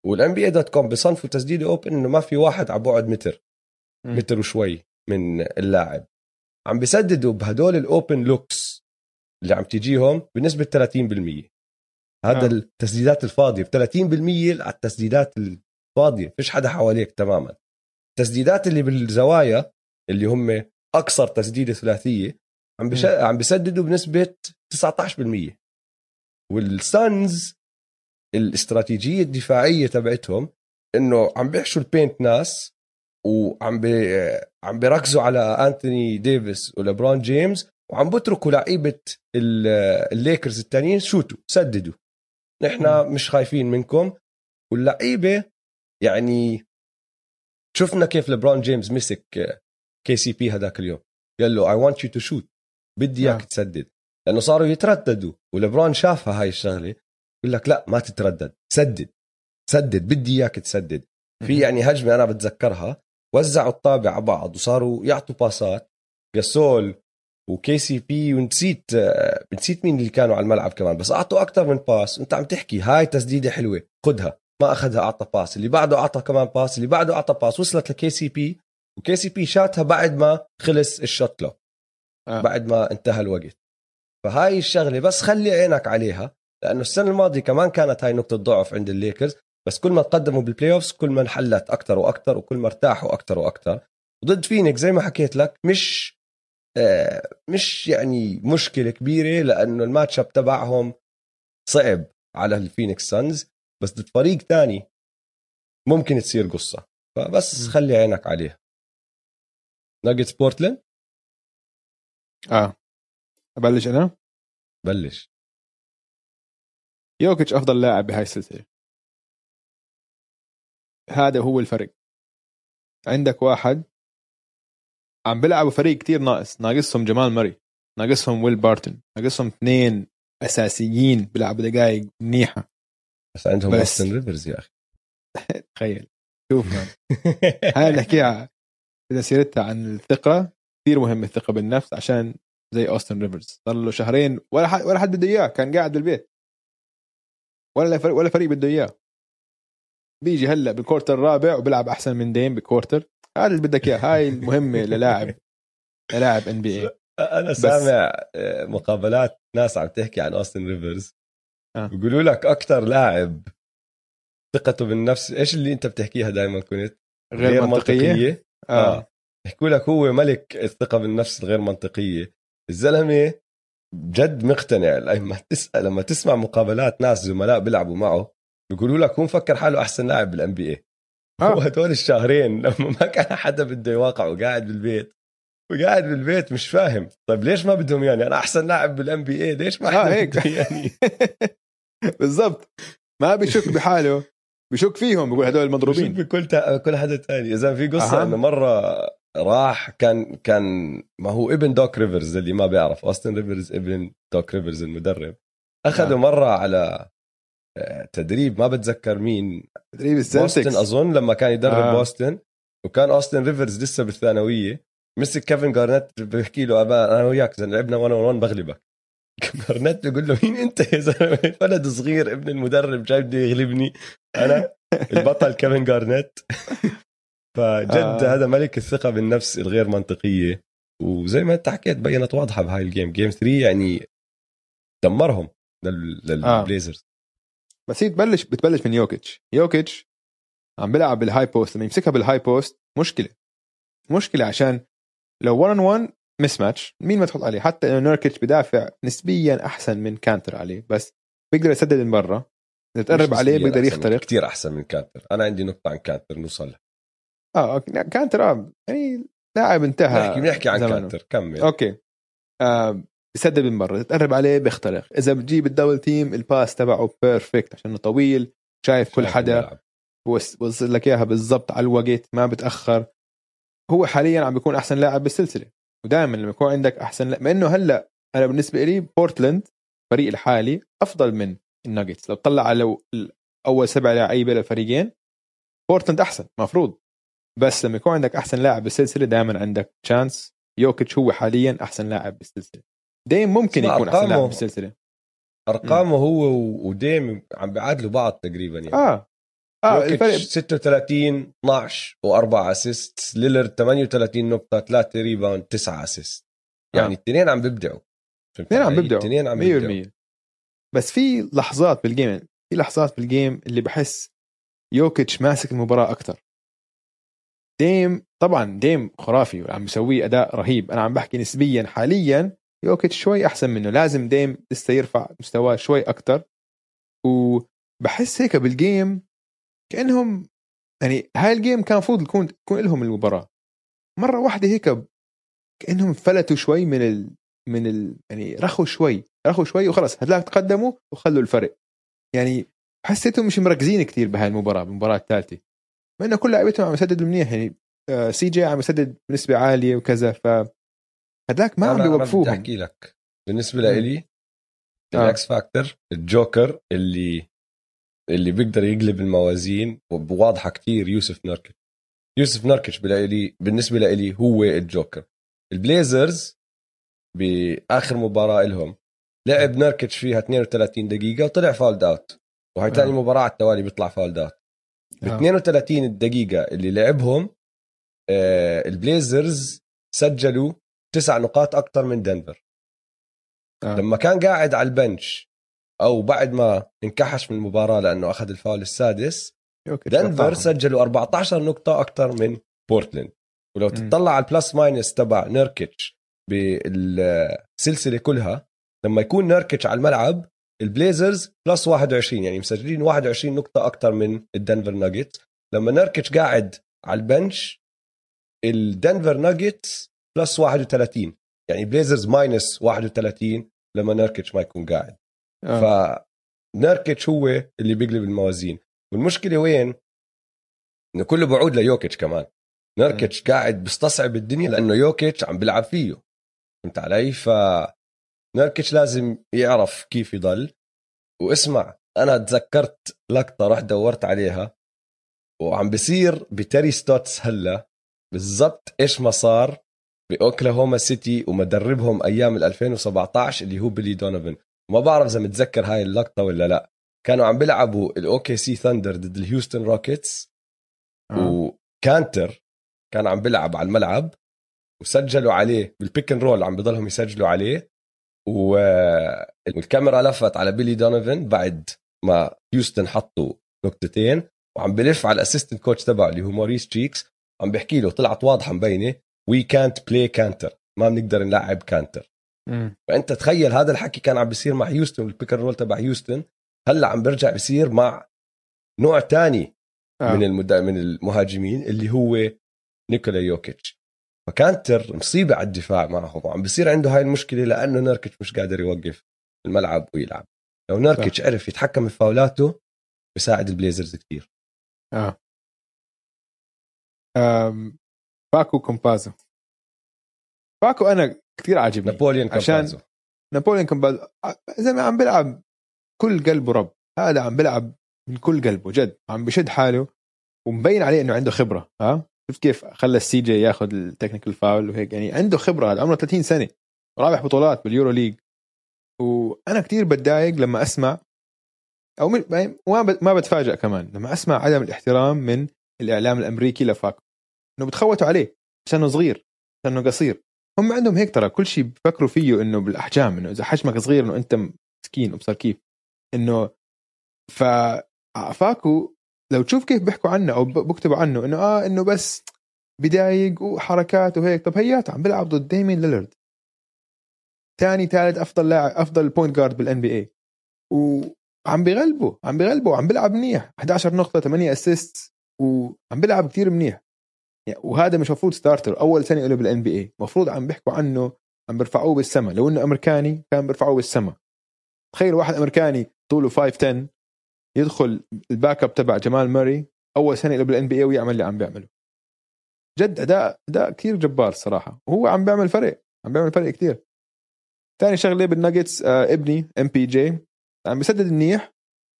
وال NBA dot com بيصنفوا تسديدة open إنه ما في واحد على بعد متر مم. متر وشوي. من اللاعب. عم بيسددوا بهدول ال open looks اللي عم تجيهم بنسبة 30% هذا آه. التسديدات الفاضية. ب 30% على التسديدات الفاضية. فيش حدا حواليك تماما. التسديدات اللي بالزوايا اللي هم اقصر تسديدة ثلاثية عم بش... عم بيسددوا بنسبة 19% والسانز الاستراتيجية الدفاعية تبعتهم إنه عم بيحشوا ال paint ناس وعم بي... عم بيركزوا على أنتوني ديفيس ولبرون جيمس وعم بتركوا لعيبة ال- الليكرز التانيين shoot وا سددوا. نحن مش خايفين منكم. واللعيبة يعني شفنا كيف لبرون جيمس مسك KCP هذاك اليوم. قال له I want you to shoot بدي إياك آه. تسدد. لأنه صاروا يترددوا. ولبرون شافها هاي الشغلة. يقول لك لا ما تتردد. سدد. سدد. بدي إياك تسدد. في يعني هجمة أنا بتذكرها. وزعوا الطابة على بعض وصاروا يعطوا باسات جاسول و KCP ونسيت آه، نسيت مين اللي كانوا على الملعب كمان بس أعطوا أكثر من pass وأنت عم تحكي هاي تسديدة حلوة خدها. ما أخذها أعطى pass اللي بعده أعطى كمان pass اللي بعده أعطى pass وصلت ل KCP و KCP شاتها بعد ما خلص الشوت كلوك. آه. بعد ما انتهى الوقت. فهاي الشغلة بس خلي عينك عليها لأنه السنة الماضية كمان كانت هاي نقطة ضعف عند الليكرز. بس كل ما تقدموا بال playoffs كل ما انحلت أكثر وأكثر وكل ما ارتاحوا أكثر وأكثر وضد فينيكس زي ما حكيت لك مش آه مش يعني مشكلة كبيرة لأنه ال match up تبعهم صعب على الفينيكس سانز. بس ضد فريق تاني ممكن تصير قصة. فبس م. خلي عينك عليها. ناجتس بورتلاند آه. أبلش أنا؟ بلش. يوكيتش أفضل لاعب بهاي السلسلة. هذا هو الفرق عندك واحد عم بيلعبوا فريق كتير ناقص. ناقصهم جمال ماري ناقصهم ويل بارتن ناقصهم اثنين أساسيين بيلعبوا دقائق منيحة. بس عندهم بس. اوستن ريفرز يا أخي. تخيل. شوف هاي نحكيها إذا سيرتها عن الثقة كثير مهم الثقة بالنفس عشان زي اوستن ريفرز. صار له شهرين ولا حد ولا حد بده إياه كان قاعد بالبيت. ولا فريق ولا فريق بده إياه. بيجي هلا بال quarter الرابع وبيلعب أحسن من ديم ب quarter هذا اللي بدك إياه. هاي المهمة للاعب للاعب NBA أنا سامع آه، مقابلات ناس عم تحكي عن اوستن ريفرز آه. بيقولوا لك أكثر لاعب ثقته بالنفس إيش اللي أنت بتحكيها دائما كنت؟ غير منطقية؟ آه. آه. يحكوا لك هو ملك الثقة بالنفس الغير منطقية. الزلمة جد مقتنع لما تسأل لما تسمع مقابلات ناس زملاء بيلعبوا معه بيقولوا لك هو مفكر حاله أحسن لاعب بال NBA آه. وهدول الشهرين لما ما كان حدا بده يواقع وقاعد بالبيت. وقاعد بالبيت مش فاهم. طيب ليش ما بدهم يعني؟ أنا أحسن لاعب بال NBA ليش ما آه حدا هيك. بده يعني؟ بالضبط. ما بيشك بحاله. بيشك فيهم. بيقول هدول المضروبين. بكل تا... كل حدا تاني. إذا في قصة. إنه مرة راح كان كان ما هو ابن دوك ريفرز اللي ما بيعرف. أوستن ريفرز ابن دوك ريفرز المدرب. أخذه آه. مرة على آه، تدريب ما بتذكر مين. تدريب بوستن أظن لما كان يدرب آه. بوستن وكان أوستن ريفرز لسه بالثانوية. مسك كيفن جارنيت بيحكي له أبا أنا وياك إذا لعبنا 1 on 1 بغلبك. جارنيت بيقول له مين أنت يا زلمة؟ ولد صغير ابن المدرب جاي بده يغلبني. أنا البطل كيفن جارنيت. فجد آه. هذا ملك الثقة بالنفس الغير منطقية. وزي ما أنت حكيت بينت واضحة بهاي ال game game 3 يعني دمرهم لل- آه. للبليزرز بس هي تبلش بتبلش من يوكيتش. يوكيتش عم بيلعب بال high post لما يمسكها بال high post مشكلة. مشكلة عشان لو 1 on 1 mismatch مين ما تحط عليه؟ حتى إنه نيركيتش بدافع نسبيا أحسن من كانتر عليه بس بيقدر يسدد من برا. إذا تقرب عليه بيقدر يخترق. كثير أحسن من كانتر. أنا عندي نقطة عن كانتر نوصل. آه okay. كانتر آه يعني لاعب انتهى نحكي بنحكي عن زمنه. كانتر. كمل. okay. آه بسدد من برا تقرب عليه بيخترق. إذا بتجيب ال double team ال pass تبعه perfect عشان طويل شايف كل حدا الملعب. وص- وصل لك إياها بالضبط على الوقت ما بتأخر. هو حاليا عم بيكون أحسن لاعب بالسلسلة. ودائما لما يكون عندك أحسن لا... مع إنه هلأ أنا بالنسبة لي بورتلاند فريق الحالي أفضل من الناجتس لو طلع على أول سبع لعيبه للفريقين بورتلاند أحسن مفروض. بس لما يكون عندك أحسن لاعب بالسلسلة دائما عندك chance يوكيتش هو حاليا أحسن لاعب بالسلسلة. ديم ممكن يكون أحسن لاعب بالسلسلة. أرقامه هو و- وديم عم بيعادلوا بعض تقريبا يعني. آه. آه الفرق 36 12 و4 assist ليلر 38 نقطة 3 rebound 9 assist يعني آه. الاثنين عم بيبدعوا. فهمت اثنين عم؟ بيبدعوا. الاثنين عم بيبدعوا. 100% بس في لحظات بال game في لحظات بال game اللي بحس يوكيتش ماسك المباراة أكثر ديم طبعا ديم خرافي وعم بيسوي أداء رهيب. أنا عم بحكي نسبيا حاليا يوكيتش شوي أحسن منه. لازم ديم لسه يرفع مستواه شوي أكثر وبحس هيك بال game كأنهم يعني هاي ال game كان المفروض تكون تكون لهم المباراة. مرة واحدة هيك كأنهم فلتوا شوي من ال من ال يعني رخوا شوي رخوا شوي وخلص هذاك تقدموا وخلوا الفرق يعني حسيتهم مش مركزين كثير بهاي المباراة بالمباراة الثالثه مع إنه كل لعيبتهم عم يسددوا منيح يعني آه، سي جي عم يسدد بنسبة عالية وكذا ف هذاك ما عم أنا بدي أحكي لك بالنسبة. لإلي آه. ال X factor الجوكر اللي اللي بيقدر يقلب الموازين وواضحة كتير يوسف نركش يوسف نركش بلاقي بالنسبة لإلي هو الجوكر البليزرز بآخر مباراة لهم لعب نركتش فيها 32 دقيقة وطلع fouled out وهي ثاني آه. مباراة على التوالي بيطلع fouled out ب آه. 32 دقيقة اللي لعبهم آه البليزرز سجلوا تسع نقاط أكثر من دنفر آه. لما كان قاعد على ال bench أو بعد ما انكحش من المباراة لأنه أخذ الفاول السادس دنفر. سجلوا 14 نقطة أكثر من بورتلاند ولو. تطلع على ال plus minus تبع نيركيتش بالسلسلة كلها لما يكون نيركيتش على الملعب البليزرز plus 21 يعني مسجلين 21 نقطة أكثر من الدنفر ناجتس لما نيركيتش قاعد على ال bench الدنفر ناجتس plus 31 يعني بليزرز minus 31 لما نيركيتش ما يكون قاعد. آه. فنيركيتش هو اللي بيقلب الموازين. والمشكلة وين؟ إنه كله بعود ليوكيتش كمان. نيركيتش قاعد بيستصعب الدنيا لأنه يوكيتش عم بيلعب فيه. فهمت علي؟ ف نيركيتش لازم يعرف كيف يضل. واسمع أنا تذكرت لقطة رحت دورت عليها. وعم بصير بتيري ستوتس هلا بالضبط إيش ما صار. بأوكلاهوما سيتي ومدربهم أيام ال 2017 اللي هو بيلي دونوفن ما بعرف إذا متذكر هاي اللقطة ولا لا كانوا عم بيلعبوا الاوكي سي ثاندر ضد الهيوستن روكيتس آه. وكانتر كان عم بيلعب على الملعب وسجلوا عليه بال pick and roll عم بضلهم يسجلوا عليه. والكاميرا لفت على بيلي دونوفن بعد ما هيوستن حطوا نقطتين وعم بلف على ال assistant coach تبعه اللي هو موريس تشيكس عم بيحكي له طلعت واضحة مبينة وي كانت بلاي كانتر ما بنقدر نلعب كانتر. فأنت تخيل هذا الحكي كان عم بيصير مع هيوستن وال pick roll تبع هيوستن هلأ عم بيرجع بيصير مع نوع تاني آه. من المد... من المهاجمين اللي هو نيكولا يوكيتش فكانتر مصيبة على الدفاع معهم. وعم بيصير عنده هاي المشكلة لأنه نيركيتش مش قادر يوقف الملعب ويلعب. لو نيركيتش عرف يتحكم بفاولاته بيساعد البليزرز كثير آه. فاكو كامبازو. فاكو أنا كثير عاجبني. نابوليون عشان- كامبازو نابوليون كامبازو زلمه عم بيلعب كل قلبه رب. هذا عم بيلعب من كل قلبه جد. عم بشد حاله ومبين عليه إنه عنده خبرة ها؟ شفت كيف خلى السي جي ياخذ ال technical foul وهيك. يعني عنده خبرة هذا عمره 30 سنة. رابح بطولات باليورو ليج. وأنا كثير بتضايق لما أسمع أو يعني ما ما بتفاجئ كمان لما أسمع عدم الاحترام من الإعلام الأمريكي لفاكو. إنه بتخوتوا عليه عشانه صغير عشانه قصير. هم عندهم هيك ترى كل شيء بفكروا فيه إنه بالأحجام إنه إذا حجمك صغير إنه أنت مسكين وبصر كيف. إنه ف فاكو لو تشوف كيف بيحكوا عنه أو بكتبوا عنه إنه آه إنه بس بدايق وحركات وهيك. طب هياته عم بيلعب ضد ديميان ليلرد ثاني ثالث أفضل لاعب أفضل point guard بال NBA وعم بيغلبوا عم بيغلبوا وعم بيلعب منيح. 11 نقطة 8 assist وعم بيلعب كثير منيح. يعني وهذا مش المفروض starter أول سنة له بال NBA المفروض عم بيحكوا عنه عم بيرفعوه بالسما. لو إنه أمريكاني كان بيرفعوه بالسما. تخيل واحد أمريكاني طوله 5 10 يدخل ال backup تبع جمال ماري أول سنة له بال NBA ويعمل اللي عم بيعمله. جد أداء أداء كثير جبار صراحة. وهو عم بيعمل فرق عم بيعمل فرق كثير ثاني شغلة بالناجتس آه ابني MPJ عم بيسدد منيح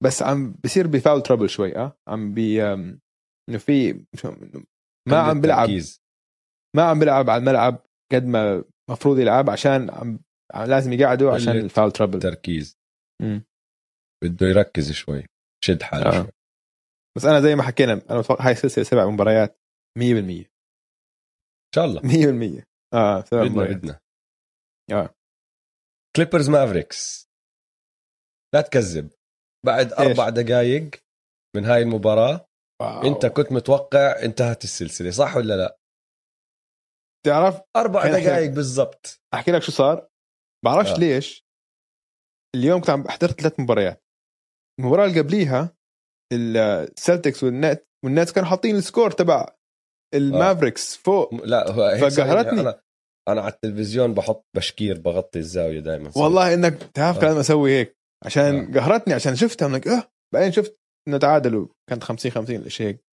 بس عم بصير ب foul trouble شوي آه. عم بي إنه في ما عم تركيز. ما عم بيلعب على الملعب قد ما مفروض يلعب عشان عم لازم يقعدوا عشان ال foul trouble تركيز. مم. بده يركز شوي شد حاله آه. شوي. بس أنا زي ما حكينا أنا بتوقع هاي سلسلة سبع مباريات 100% 100% إن شاء الله. 100% آه سبع بدنا مباريات. بدنا آه. كليبرز مافريكس لا تكذب. بعد؟ أربع دقائق من هاي المباراة واو. انت كنت متوقع انتهت السلسلة صح ولا لا تعرف أربع دقائق بالضبط أحكي لك شو صار بعرفش آه. آه. ليش اليوم كنت عم حضرت ثلاث مباريات المباراة اللي قبليها السلتكس والنت والنتس كانوا حاطين ال score تبع المافريكس فوق م- لا هو هيك. فقهرتني. أنا أنا على التلفزيون بحط بشكير بغطي الزاوية دائما والله إنك تعرف آه. كان أسوي هيك عشان آه. قهرتني عشان شفتها من أه بعدين شفت انه تعادلوا كانت 50 50 شيء هيك.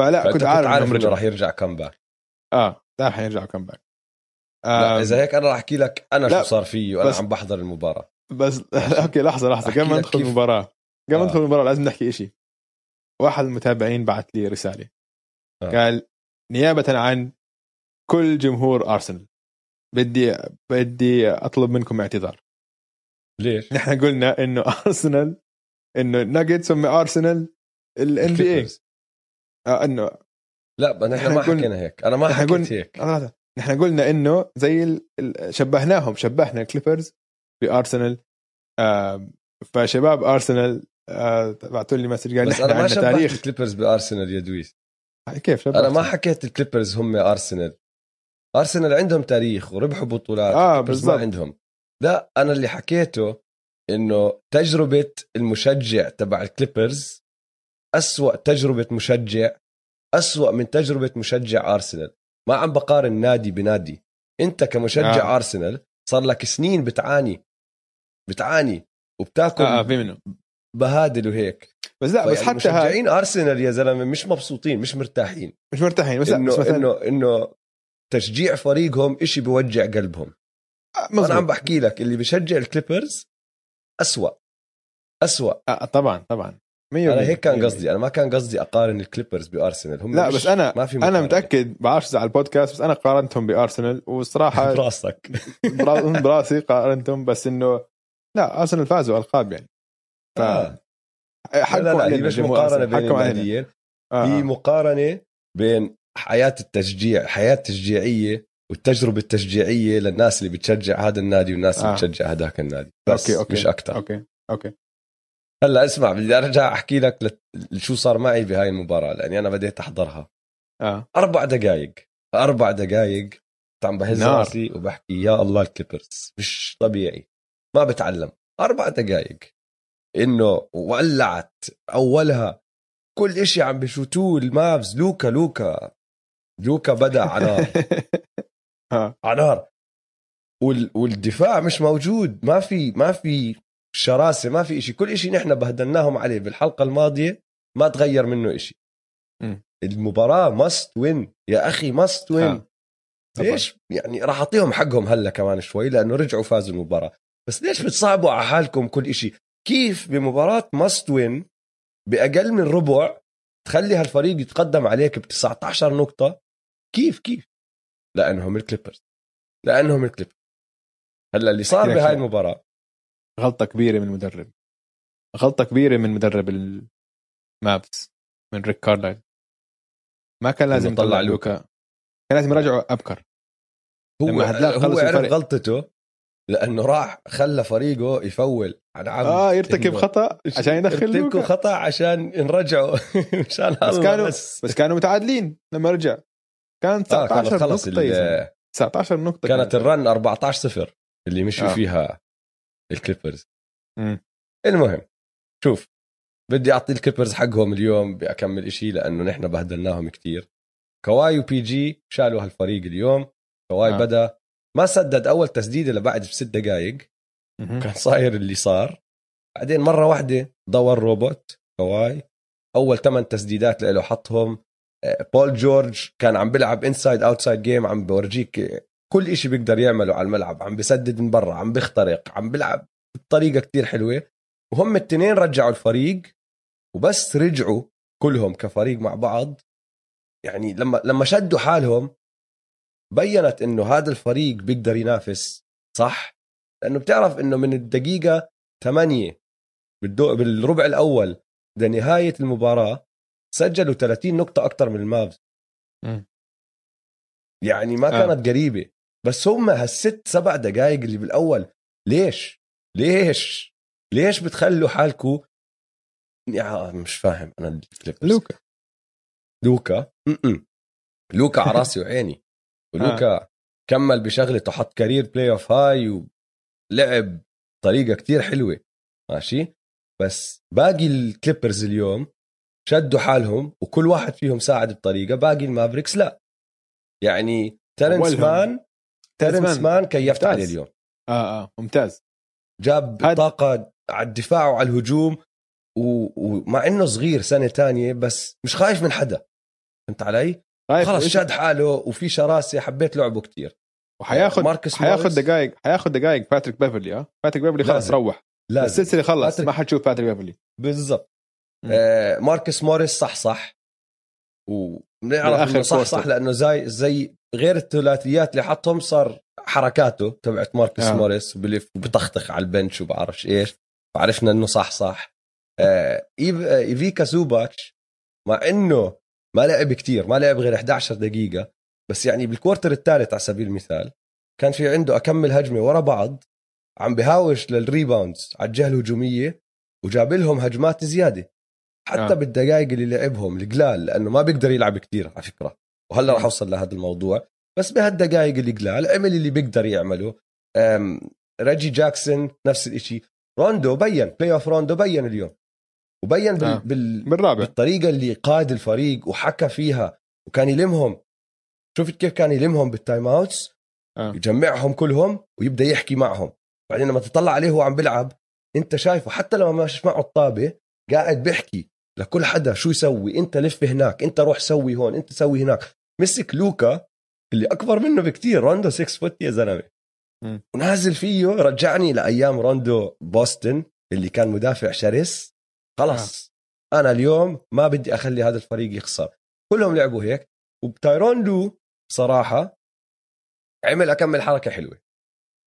فلا كنت عارف, عارف إنه راح رجع يرجع comeback آه تعرف حيرجعوا comeback لا إذا هيك أنا راح أحكي لك أنا لا، شو صار فيي وأنا بس- عم بحضر المباراة. بس okay لحظة لحظة. قبل ما ندخل المباراة قبل ما آه. ندخل المباراة لازم نحكي إشي. واحد المتابعين بعث لي رسالة. آه. قال نيابة عن كل جمهور أرسنال. بدي بدي أطلب منكم اعتذار. ليش؟ نحن قلنا إنه أرسنال إنه ناجتس هم ارسنال ال NBA. إنه لا نحن ما حكينا هيك. أنا ما حكيت قلنا- هيك. لحظة، نحن قلنا إنه زي ال... شبهناهم شبهنا الكليبرز بارسنال آه فشباب ارسنال آه بعثوا لي message قال بس أنا ما شبهت تاريخ. الكليبرز بارسنال يا دويس. كيف شبهت؟ أنا ما حكيت الكليبرز هم ارسنال ارسنال عندهم تاريخ وربحوا بطولات آه، الكليبرز بالضبط. ما عندهم. لا أنا اللي حكيته إنه تجربة المشجع تبع الكليبرز أسوأ تجربة مشجع أسوأ من تجربة مشجع أرسنال ما عم بقارن نادي بنادي أنت كمشجع آه. آه. أرسنال صار لك سنين بتعاني بتعاني وبتاكل آه في منه بهادل وهيك بس لا بس حتى مشجعين أرسنال يا زلمة مش مبسوطين مش مرتاحين مش مرتاحين بس إنه بس مثلا إنه إنه تشجيع فريقهم إشي بوجع قلبهم آه، أنا عم مزبوط. بحكي لك اللي بشجع الكليبرز أسوأ أسوأ آه طبعا طبعا 100% أنا هيك كان 100%. قصدي أنا ما كان قصدي أقارن الكليبرز بأرسنال هم لا بس أنا ما في أنا. متأكد بعرفش على البودكاست بس أنا قارنتهم بأرسنال والصراحه براسك برا- براسي قارنتهم بس إنه لا أرسنال فازوا القاب يعني ف آه. لا لا, لا هي مش مقارنة بين. الناديين آه هي آه. مقارنة بين حياة التشجيع حياة تشجيعية والتجربة التشجيعية للناس اللي بتشجع هذا النادي والناس اللي آه. بتشجع هذاك النادي. بس okay، okay. مش أكثر okay okay. هلأ اسمع بدي أرجع أحكي لك لت- شو صار معي بهاي المباراة لأني أنا بديت أحضرها. آه. أربع دقائق أربع دقائق عم بهز. راسي وبحكي يا الله الكليبرز مش طبيعي ما بتعلم. أربع دقائق إنه ولعت أولها كل إشي عم بشوتوه المافز لوكا لوكا. لوكا بدأ ع نار آه ع نار وال والدفاع مش موجود. ما في ما في شراسة ما في إشي. كل إشي نحن بهدلناهم عليه. بالحلقة الماضية ما تغير منه إشي. مم. المباراة must win يا أخي must win. ليش؟ يعني راح أعطيهم حقهم هلأ كمان شوي لأنه رجعوا فازوا المباراة. بس ليش بتصعبوا على حالكم كل إشي؟ كيف بمباراة must win بأقل من ربع تخلي هالفريق يتقدم عليك ب 19 نقطة؟ كيف كيف؟ لأنهم الكليبرز. لأنهم الكليبرز. هلأ اللي صار بهاي. المباراة. غلطة كبيرة من المدرب. غلطة كبيرة من مدرب المافز من ريك كارلايل ما كان لازم يطلع لوكا. كان لازم يرجعه أبكر. هو هو عرف الفرق. غلطته لأنه راح خلى فريقه يفول عن عمد. آه يرتكب خطأ عشان يدخل لوكا. خطأ عشان نرجعوا مشان بس كانوا بس بس كانوا متعادلين لما رجع. كان آه 19 كانت خلص. ال- 19 نقطة كانت ال run 14 0 اللي مشوا آه. فيها الكليبرز مم. المهم شوف بدي أعطي الكليبرز حقهم اليوم بأكمل إشي لأنه نحن بهدلناهم كتير كواي و PG شالوا هالفريق اليوم كواي آه. آه. بدأ ما سدد أول تسديدة لبعد بست دقائق. كان صاير اللي صار بعدين مرة واحدة دور روبوت كواي أول ثمان تسديدات له حطهم آه، بول جورج كان عم بيلعب inside outside game عم بورجيك كل إشي بيقدر يعمله على الملعب عم بسدد من برا عم بيخترق عم بيلعب بطريقة كتير حلوة. وهم التنين رجعوا الفريق وبس رجعوا كلهم كفريق مع بعض. يعني لما لما شدوا حالهم بينت إنه هذا الفريق بيقدر ينافس صح؟ لأنه بتعرف إنه من الدقيقة 8 بالدو... بالربع الأول لنهاية المباراة سجلوا 30 نقطة أكثر من المافز. يعني ما آه. كانت قريبة. بس هم هالست سبع دقائق اللي بالأول ليش؟ ليش؟ ليش بتخلوا حالكم يا مش فاهم أنا الكليبرز. لوكا. لوكا؟ م-م. لوكا على راسي وعيني. ولوكا كمل بشغلته حط career playoff high ولعب طريقة كتير حلوة. ماشي؟ بس باقي الكليبرز اليوم شدوا حالهم وكل واحد فيهم ساعد بطريقة باقي المافريكس لا يعني ترنس. مان ترنس مان كيفت. عليه اليوم آه آه ممتاز جاب هاد- طاقة على الدفاع وعلى الهجوم و- ومع إنه صغير سنة تانية بس مش خايف من حدا فهمت علي؟ خلص وإيش- شاد حاله وفي شراسة حبيت لعبه كتير وحياخد ماركس حياخد. دقائق حياخد دقائق باتريك بيفرلي آه باتريك بيفرلي خلص. روح لازم السلسلة خلص باتريك- ما حتشوف باتريك بيفرلي بالضبط. آه ماركس موريس صح صح. وبنعرف إنه صح. صح لأنه زي زي غير الثلاثيات اللي حطهم صار حركاته تبعت ماركس آه. موريس بلف وبطخطخ على ال bench وبعرفش إيش. فعرفنا إنه صح صح. آه آه إيفيكا زوباتش مع إنه ما لعب كتير ما لعب غير 11 دقيقة. بس يعني بال quarter الثالث على سبيل المثال كان في عنده أكمل هجمة ورا بعض عم بهاوش لل rebounds على الجهة الهجومية وجاب لهم هجمات زيادة. حتى آه. بالدقائق اللي لعبهم القلال لأنه ما بيقدر يلعب كثير على فكرة. وهلأ راح أوصل لهذا الموضوع. بس بهالدقائق اللي قلال عمل اللي بيقدر يعمله ريجي جاكسون نفس الشيء روندو بين playoff روندو بين اليوم. وبين بال... آه. بال... بالرابع بالطريقة اللي قاد الفريق وحكى فيها وكان يلمهم. شفت كيف كان يلمهم بال time outs آه. يجمعهم كلهم ويبدأ يحكي معهم. بعدين لما تطلع عليه وهو عم بيلعب أنت شايفه حتى لما ماشي معه الطابة قاعد بيحكي. لكل حدا شو يسوي؟ انت لف هناك انت روح سوي هون انت سوي هناك. مسك لوكا اللي أكبر منه بكتير روندو 6 foot يا زلمة. ونازل فيه رجعني لأيام روندو بوسطن اللي كان مدافع شرس. خلص آه. أنا اليوم ما بدي أخلي هذا الفريق يخسر. كلهم لعبوا هيك. وتايرون لو صراحة عمل أكمل حركة حلوة.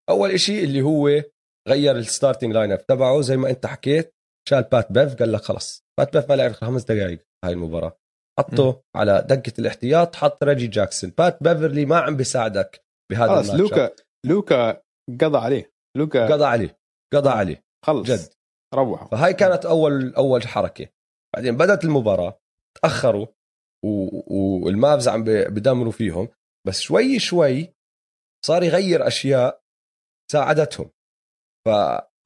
أول إشي اللي هو غير ال starting lineup تبعه زي ما أنت حكيت. شال بات بيف قال لك خلص بات بيف ما لعب خمس دقائق هاي المباراة. حطه على دكة الاحتياط حط ريجي جاكسون. بات بيفرلي ما عم بيساعدك بهذا خلص لوكا لوكا قضى عليه. لوكا قضى عليه قضى عليه. خلص. جد. روحوا. فهاي كانت اول أول حركة. بعدين بدأت المباراة تأخروا والمافز عم بدمروا فيهم. بس شوي شوي صار يغير أشياء ساعدتهم.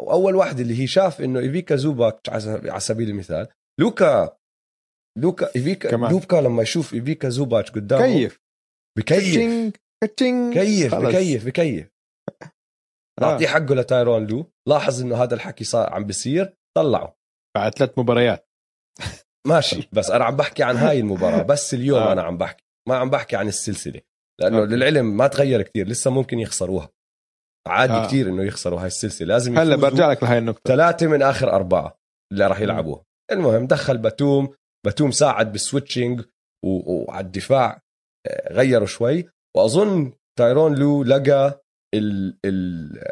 فاول واحد اللي هي شاف إنه إيفيكا زوباتس على سبيل المثال لوكا لوكا إيفيكا كمان. لوكا لما يشوف إيفيكا زوباتس قدامه كيف؟ بكيف. كيف بكيف بكيف. نعطيه حقه لتايرون لو. لاحظ إنه هذا الحكي صار عم بيصير. طلعه. بعد ثلاث مباريات. ماشي. بس أنا عم بحكي عن هاي المباراة. بس اليوم آه. أنا عم بحكي. ما عم بحكي عن السلسلة. لأنه okay. للعلم ما تغير كثير لسه ممكن يخسروها. عادي آه. كثير إنه يخسروا هاي السلسلة. لازم هلا برجع لك لهي النقطة. ثلاثة من آخر أربعة اللي راح يلعبوها المهم دخل باتوم. باتوم ساعد بال switching وعلى الدفاع آه، غيروا شوي. وأظن تايرون لو لقى ال ال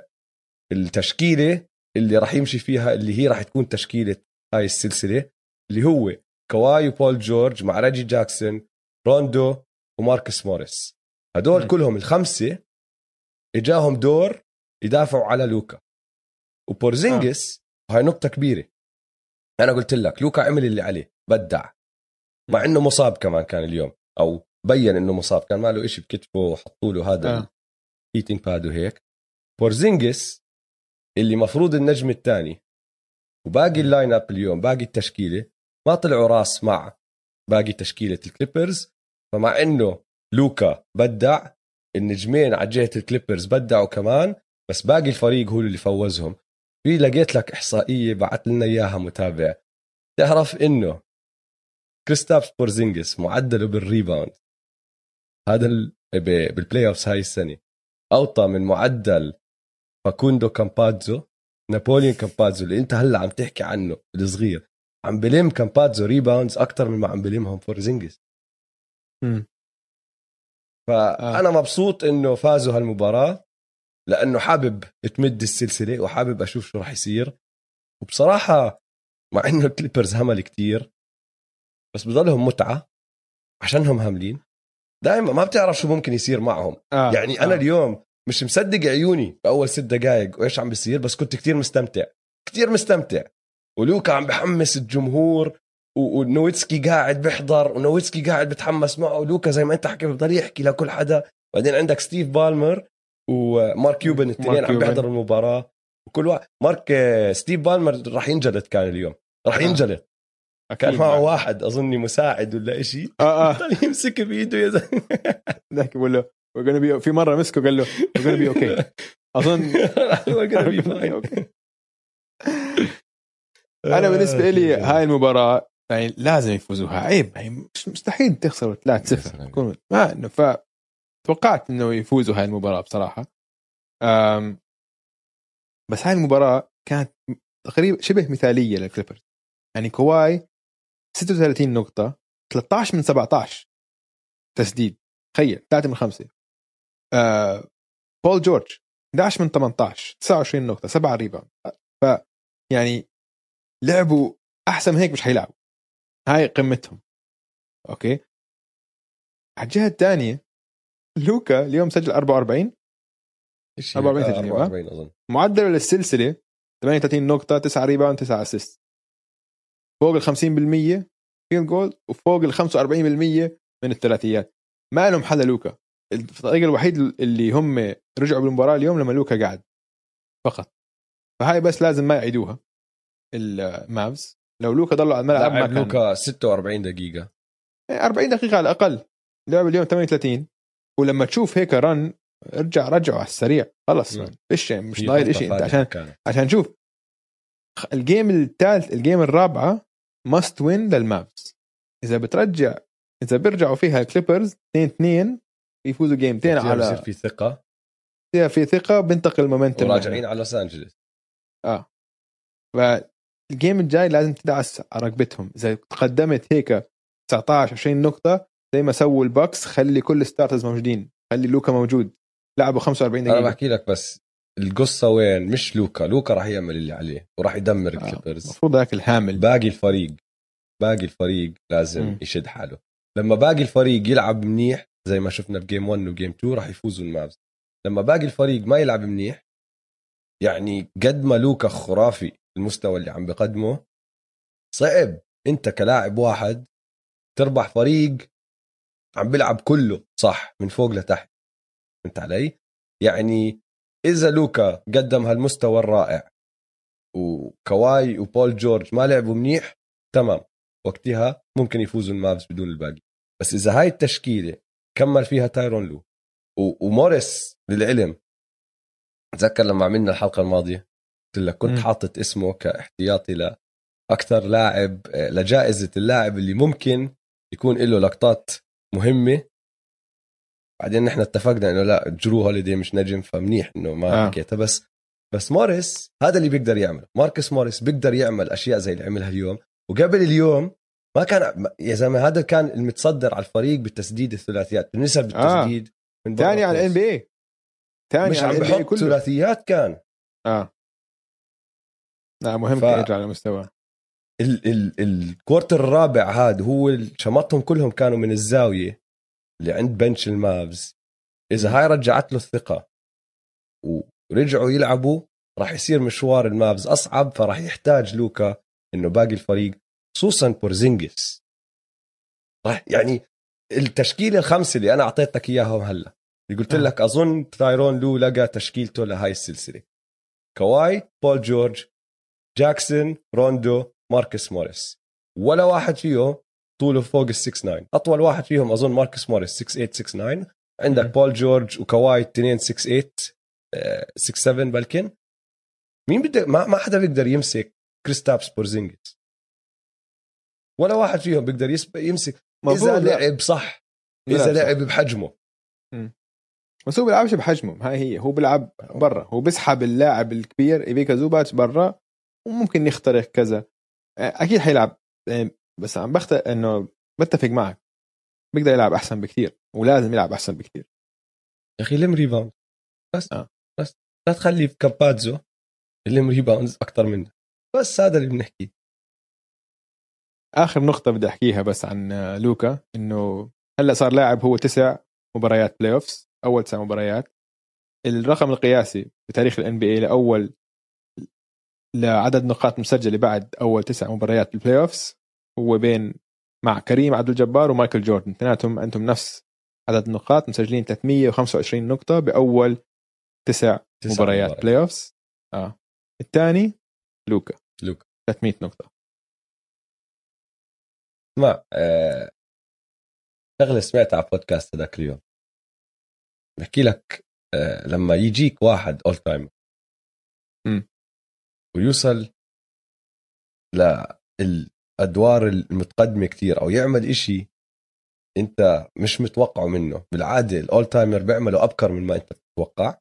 التشكيلة اللي راح يمشي فيها اللي هي راح تكون تشكيلة هاي السلسلة اللي هو كواي وبول جورج مع ريجي جاكسون روندو وماركوس موريس. هدول م. كلهم الخمسة إجاهم دور يدافعوا على لوكا. وبورزينجس آه. هاي نقطة كبيرة. أنا قلت لك لوكا عمل اللي عليه بدع. مع إنه مصاب كمان كان اليوم أو بين إنه مصاب كان ما له شيء بكتفه وحطوا له هذا آه. pad وهيك. بورزينجس اللي مفروض النجم الثاني وباقي ال lineup اليوم باقي التشكيلة ما طلعوا راس مع باقي تشكيلة الكليبرز فمع إنه لوكا بدع النجمين على جهة الكليبرز بدعوا كمان بس باقي الفريق هو اللي فوزهم. في لقيت لك إحصائية بعت لنا إياها متابع. تعرف إنه كريستابس بورزينجس معدله بال rebound. هذا بال playoffs هاي السنة. أوطى من معدل فاكوندو كامبازو نابوليون كامبازو اللي أنت هلأ عم تحكي عنه الصغير. عم بلم كامبازو rebounds أكثر من ما عم بلمهم بورزينجس فأنا آه. مبسوط إنه فازوا هالمباراة لأنه حابب تمد السلسلة وحابب أشوف شو راح يصير وبصراحة مع إنه الكليبرز همل كتير بس بضلهم متعة عشانهم هاملين دائما ما بتعرف شو ممكن يصير معهم آه. يعني أنا آه. اليوم مش مصدق عيوني بأول ست دقائق وإيش عم بيصير بس كنت كتير مستمتع كتير مستمتع ولوكا عم بحمس الجمهور ونويتسكي قاعد بيحضر ونويتسكي قاعد بتحمس معه. ولوكا زي ما انت حكيت بضل يحكي لكل حدا. بعدين عندك ستيف بالمر ومارك كيوبن الاثنين عم بيحضروا المباراة. وكل واحد مارك ستيف بالمر راح ينجلد كان اليوم. راح آه. ينجلد. كان معه واحد أظني مساعد ولا شيء آه آه. يمسك بإيده يا زلمة. ذاك بقول له في مرة مسكه قال له we're أظن أنا بالنسبة لي آه، هاي المباراة لازم يفوزوها. عيب يعني مش مستحيل تخسروا 3 0 ما انه ف توقعت إنه يفوزوا هاي المباراة بصراحة. أم بس هاي المباراة كانت تقريبا شبه مثالية للكليبرز. يعني كواي 36 نقطة 13 من 17 تسديد. تخيل 3 من 5 آه بول جورج 11 من 18 29 نقطة 7 rebound ف يعني لعبوا أحسن من هيك مش حيلعبوا. هاي قمتهم. Okay؟ على الجهة الثانية لوكا اليوم سجل 44 إشي 44 هيك، آه، تقريبا. 44 أظن. معدله للسلسلة 38 نقطة 9 rebound 9 assist. فوق ال 50% field goal وفوق ال 45% من الثلاثيات. ما لهم حدا لوكا. الطريق الوحيد اللي هم رجعوا بالمباراة اليوم لما لوكا قاعد فقط. فهاي بس لازم ما يعيدوها المافز لو لوكا ضلوا على الملعب ما لعب كان. لوكا 46 دقيقة. 40 دقيقة على الأقل. لعب اليوم 38 ولما تشوف هيك run ارجع رجعه على السريع. خلص مم. إيش مش ضايل شيء أنت عشان كانت. عشان شوف ال game الثالث ال game الرابعة must win للمافز إذا بترجع إذا بيرجعوا فيها الكليبرز 2 2 يفوزوا جيمتين بصير على في ثقة. فيها في ثقة بينتقل ال momentum وراجعين على لوس انجلوس آه. فال game الجاي لازم تدعس على رقبتهم إذا تقدمت هيك 19 20 نقطة زي ما سووا البوكس خلي كل starters موجودين. خلي لوكا موجود. لعبوا 45 أنا دقيقة. بحكي لك بس القصة وين؟ مش لوكا. لوكا راح يعمل اللي عليه وراح يدمر آه. الكليبرز المفروض هيك الحامل باقي الفريق باقي الفريق لازم مم. يشد حاله. لما باقي الفريق يلعب منيح زي ما شفنا بجيم 1 وجيم 2 راح يفوزوا المافز لما باقي الفريق ما يلعب منيح يعني قد ما لوكا خرافي المستوى اللي عم بقدمه. صعب. انت كلاعب واحد تربح فريق عم بيلعب كله صح من فوق لتحت. فهمت علي؟ يعني إذا لوكا قدم هالمستوى الرائع وكواي وبول جورج ما لعبوا منيح تمام. وقتها ممكن يفوزوا المافز بدون الباقي. بس إذا هاي التشكيلة كمل فيها تايرون لو وموريس للعلم. تذكر لما عملنا الحلقة الماضية؟ لك كنت. حاطط اسمه كاحتياطي لاكثر لاعب آه، لجائزة اللاعب اللي ممكن يكون له لقطات مهمة بعدين نحن اتفقنا إنه لا جرو هوليدي مش نجم فمنيح إنه ما آه. آه. حكيتها بس بس موريس هذا اللي بيقدر يعمل ماركس موريس بيقدر يعمل أشياء زي اللي عملها اليوم وقبل اليوم ما كان يا زلمة هذا كان المتصدر على الفريق بالتسديد الثلاثيات بالنسب آه. بالتسديد من ثاني على ال NBA ثاني مش على عم بحط ثلاثيات كان آه لا مهم ف-. يرجع لمستواه ال ال ال quarter الرابع هذا هو شمطهم كلهم كانوا من الزاوية اللي عند bench المافز إذا هاي رجعت له الثقة ورجعوا يلعبوا راح يصير مشوار المافز أصعب فراح يحتاج لوكا إنه باقي الفريق خصوصا بورزينجس راح يعني التشكيلة الخمسة اللي أنا أعطيتك إياهم هلأ اللي قلت آه. لك أظن تايرون لو لقى تشكيلته لهاي السلسلة كواي بول جورج جاكسون روندو ماركس موريس ولا واحد فيهم طوله فوق ال 6 9 أطول واحد فيهم أظن ماركس موريس 6 8 6 9 عندك. بول جورج وكواي اثنين 6 8 6 7 بلكن. مين بده ما, ما حدا بيقدر يمسك كريستابس بورزينجس ولا واحد فيهم بيقدر يمسك إذا. لعب صح إذا. لعب بحجمه. بس هو بيلعبش بحجمه هاي هي. هو بيلعب برا. هو بيسحب اللاعب الكبير ايفيكا زوباتش برا. وممكن يخترق كذا. آه، أكيد حيلعب آه، بس عم بحكي إنه بتفق معك. بيقدر يلعب أحسن بكثير ولازم يلعب أحسن بكثير يا أخي لم rebound بس آه. بس لا تخلي في كامباتزو لم rebounds أكثر منه. بس هذا اللي بنحكيه آخر نقطة بدي أحكيها بس عن آه، لوكا إنه هلأ صار لاعب هو تسع مباريات playoffs أول تسع مباريات. الرقم القياسي بتاريخ ال NBA لأول لعدد نقاط مسجلة بعد أول تسع مباريات بال playoffs هو بين مع كريم عبد الجبار ومايكل جوردن. اثنيناتهم عندهم نفس عدد النقاط مسجلين 325 نقطة بأول تسع, تسع مباريات مباريات. playoffs آه. الثاني لوكا. لوكا. 300 نقطة. اسمع آه، شغلة سمعتها على بودكاست هذاك اليوم. بحكي لك آه، لما يجيك واحد all-time. ويوصل للادوار المتقدمة كتير أو يعمل إشي أنت مش متوقعه منه. بالعادة ال all-timer بيعملوا أبكر من ما أنت بتتوقع.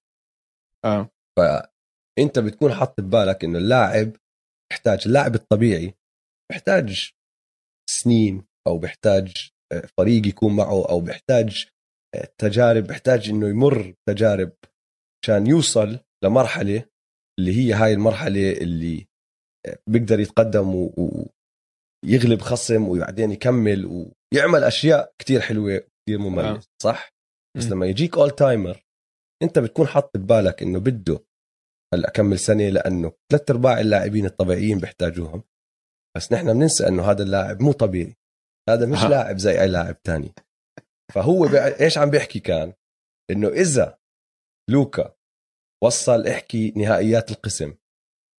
آه. فأنت بتكون حاط ببالك إنه اللاعب بيحتاج اللاعب الطبيعي بيحتاج سنين أو بيحتاج آه، فريق يكون معه أو بيحتاج آه، تجارب بيحتاج إنه يمر تجارب عشان يوصل لمرحلة اللي هي هاي المرحلة اللي آه، بيقدر يتقدم ويغلب خصم وبعدين يكمل ويعمل أشياء كتير حلوة كتير مميزه آه. صح بس. لما يجيك اول تايمر أنت بتكون حاط ببالك إنه بده هلأ أكمل سنة لأنه ثلاث أرباع اللاعبين الطبيعيين بيحتاجوهم بس نحن بننسى إنه هذا اللاعب مو طبيعي هذا مش أها. لاعب زي أي لاعب تاني فهو بي... إيش عم بيحكي كان إنه إذا لوكا وصل إحكي نهائيات القسم.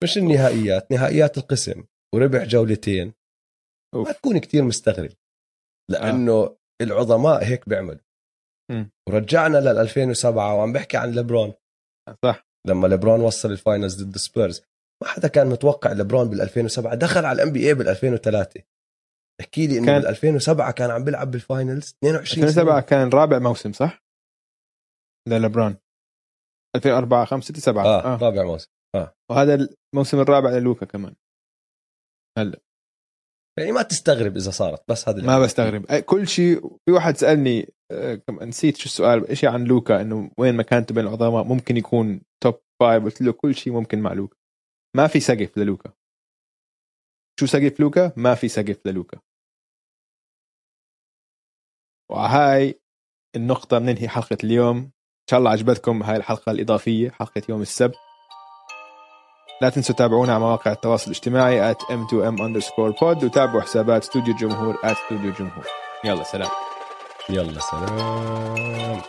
مش النهائيات نهائيات القسم. وربح جولتين. أوف. ما تكون كتير مستغرب. لأنه آه. العظماء هيك بيعملوا. ورجعنا لل 2007 وعم بحكي عن ليبرون. صح. لما ليبرون وصل ال finals ضد سبيرز. ما حدا كان متوقع ليبرون بال 2007 دخل على ال NBA بال 2003 احكي لي إنه كان- بال 2007 كان عم بيلعب بال finals. 22 2007 سنة. كان رابع موسم صح؟ لليبرون 2004 5 6 7 آه, آه. رابع موسم. وهذا الموسم الرابع للوكا كمان. يعني ما تستغرب إذا صارت بس هذا ما بستغرب. كل شيء في واحد سألني آه، نسيت شو السؤال شيء عن لوكا؟ إنه وين مكانته بين العظماء؟ ممكن يكون top five قلت له كل شيء ممكن مع لوكا. ما في سقف للوكا. شو سقف لوكا؟ ما في سقف للوكا. وهاي النقطة بننهي حلقة اليوم. شاء الله عجبتكم هاي الحلقة الإضافية حلقة يوم السبت. لا تنسوا تتابعونا على مواقع التواصل الاجتماعي at m2m underscore pod وتابعوا حسابات استوديو الجمهور at الجمهور يلا سلام. يلا سلام.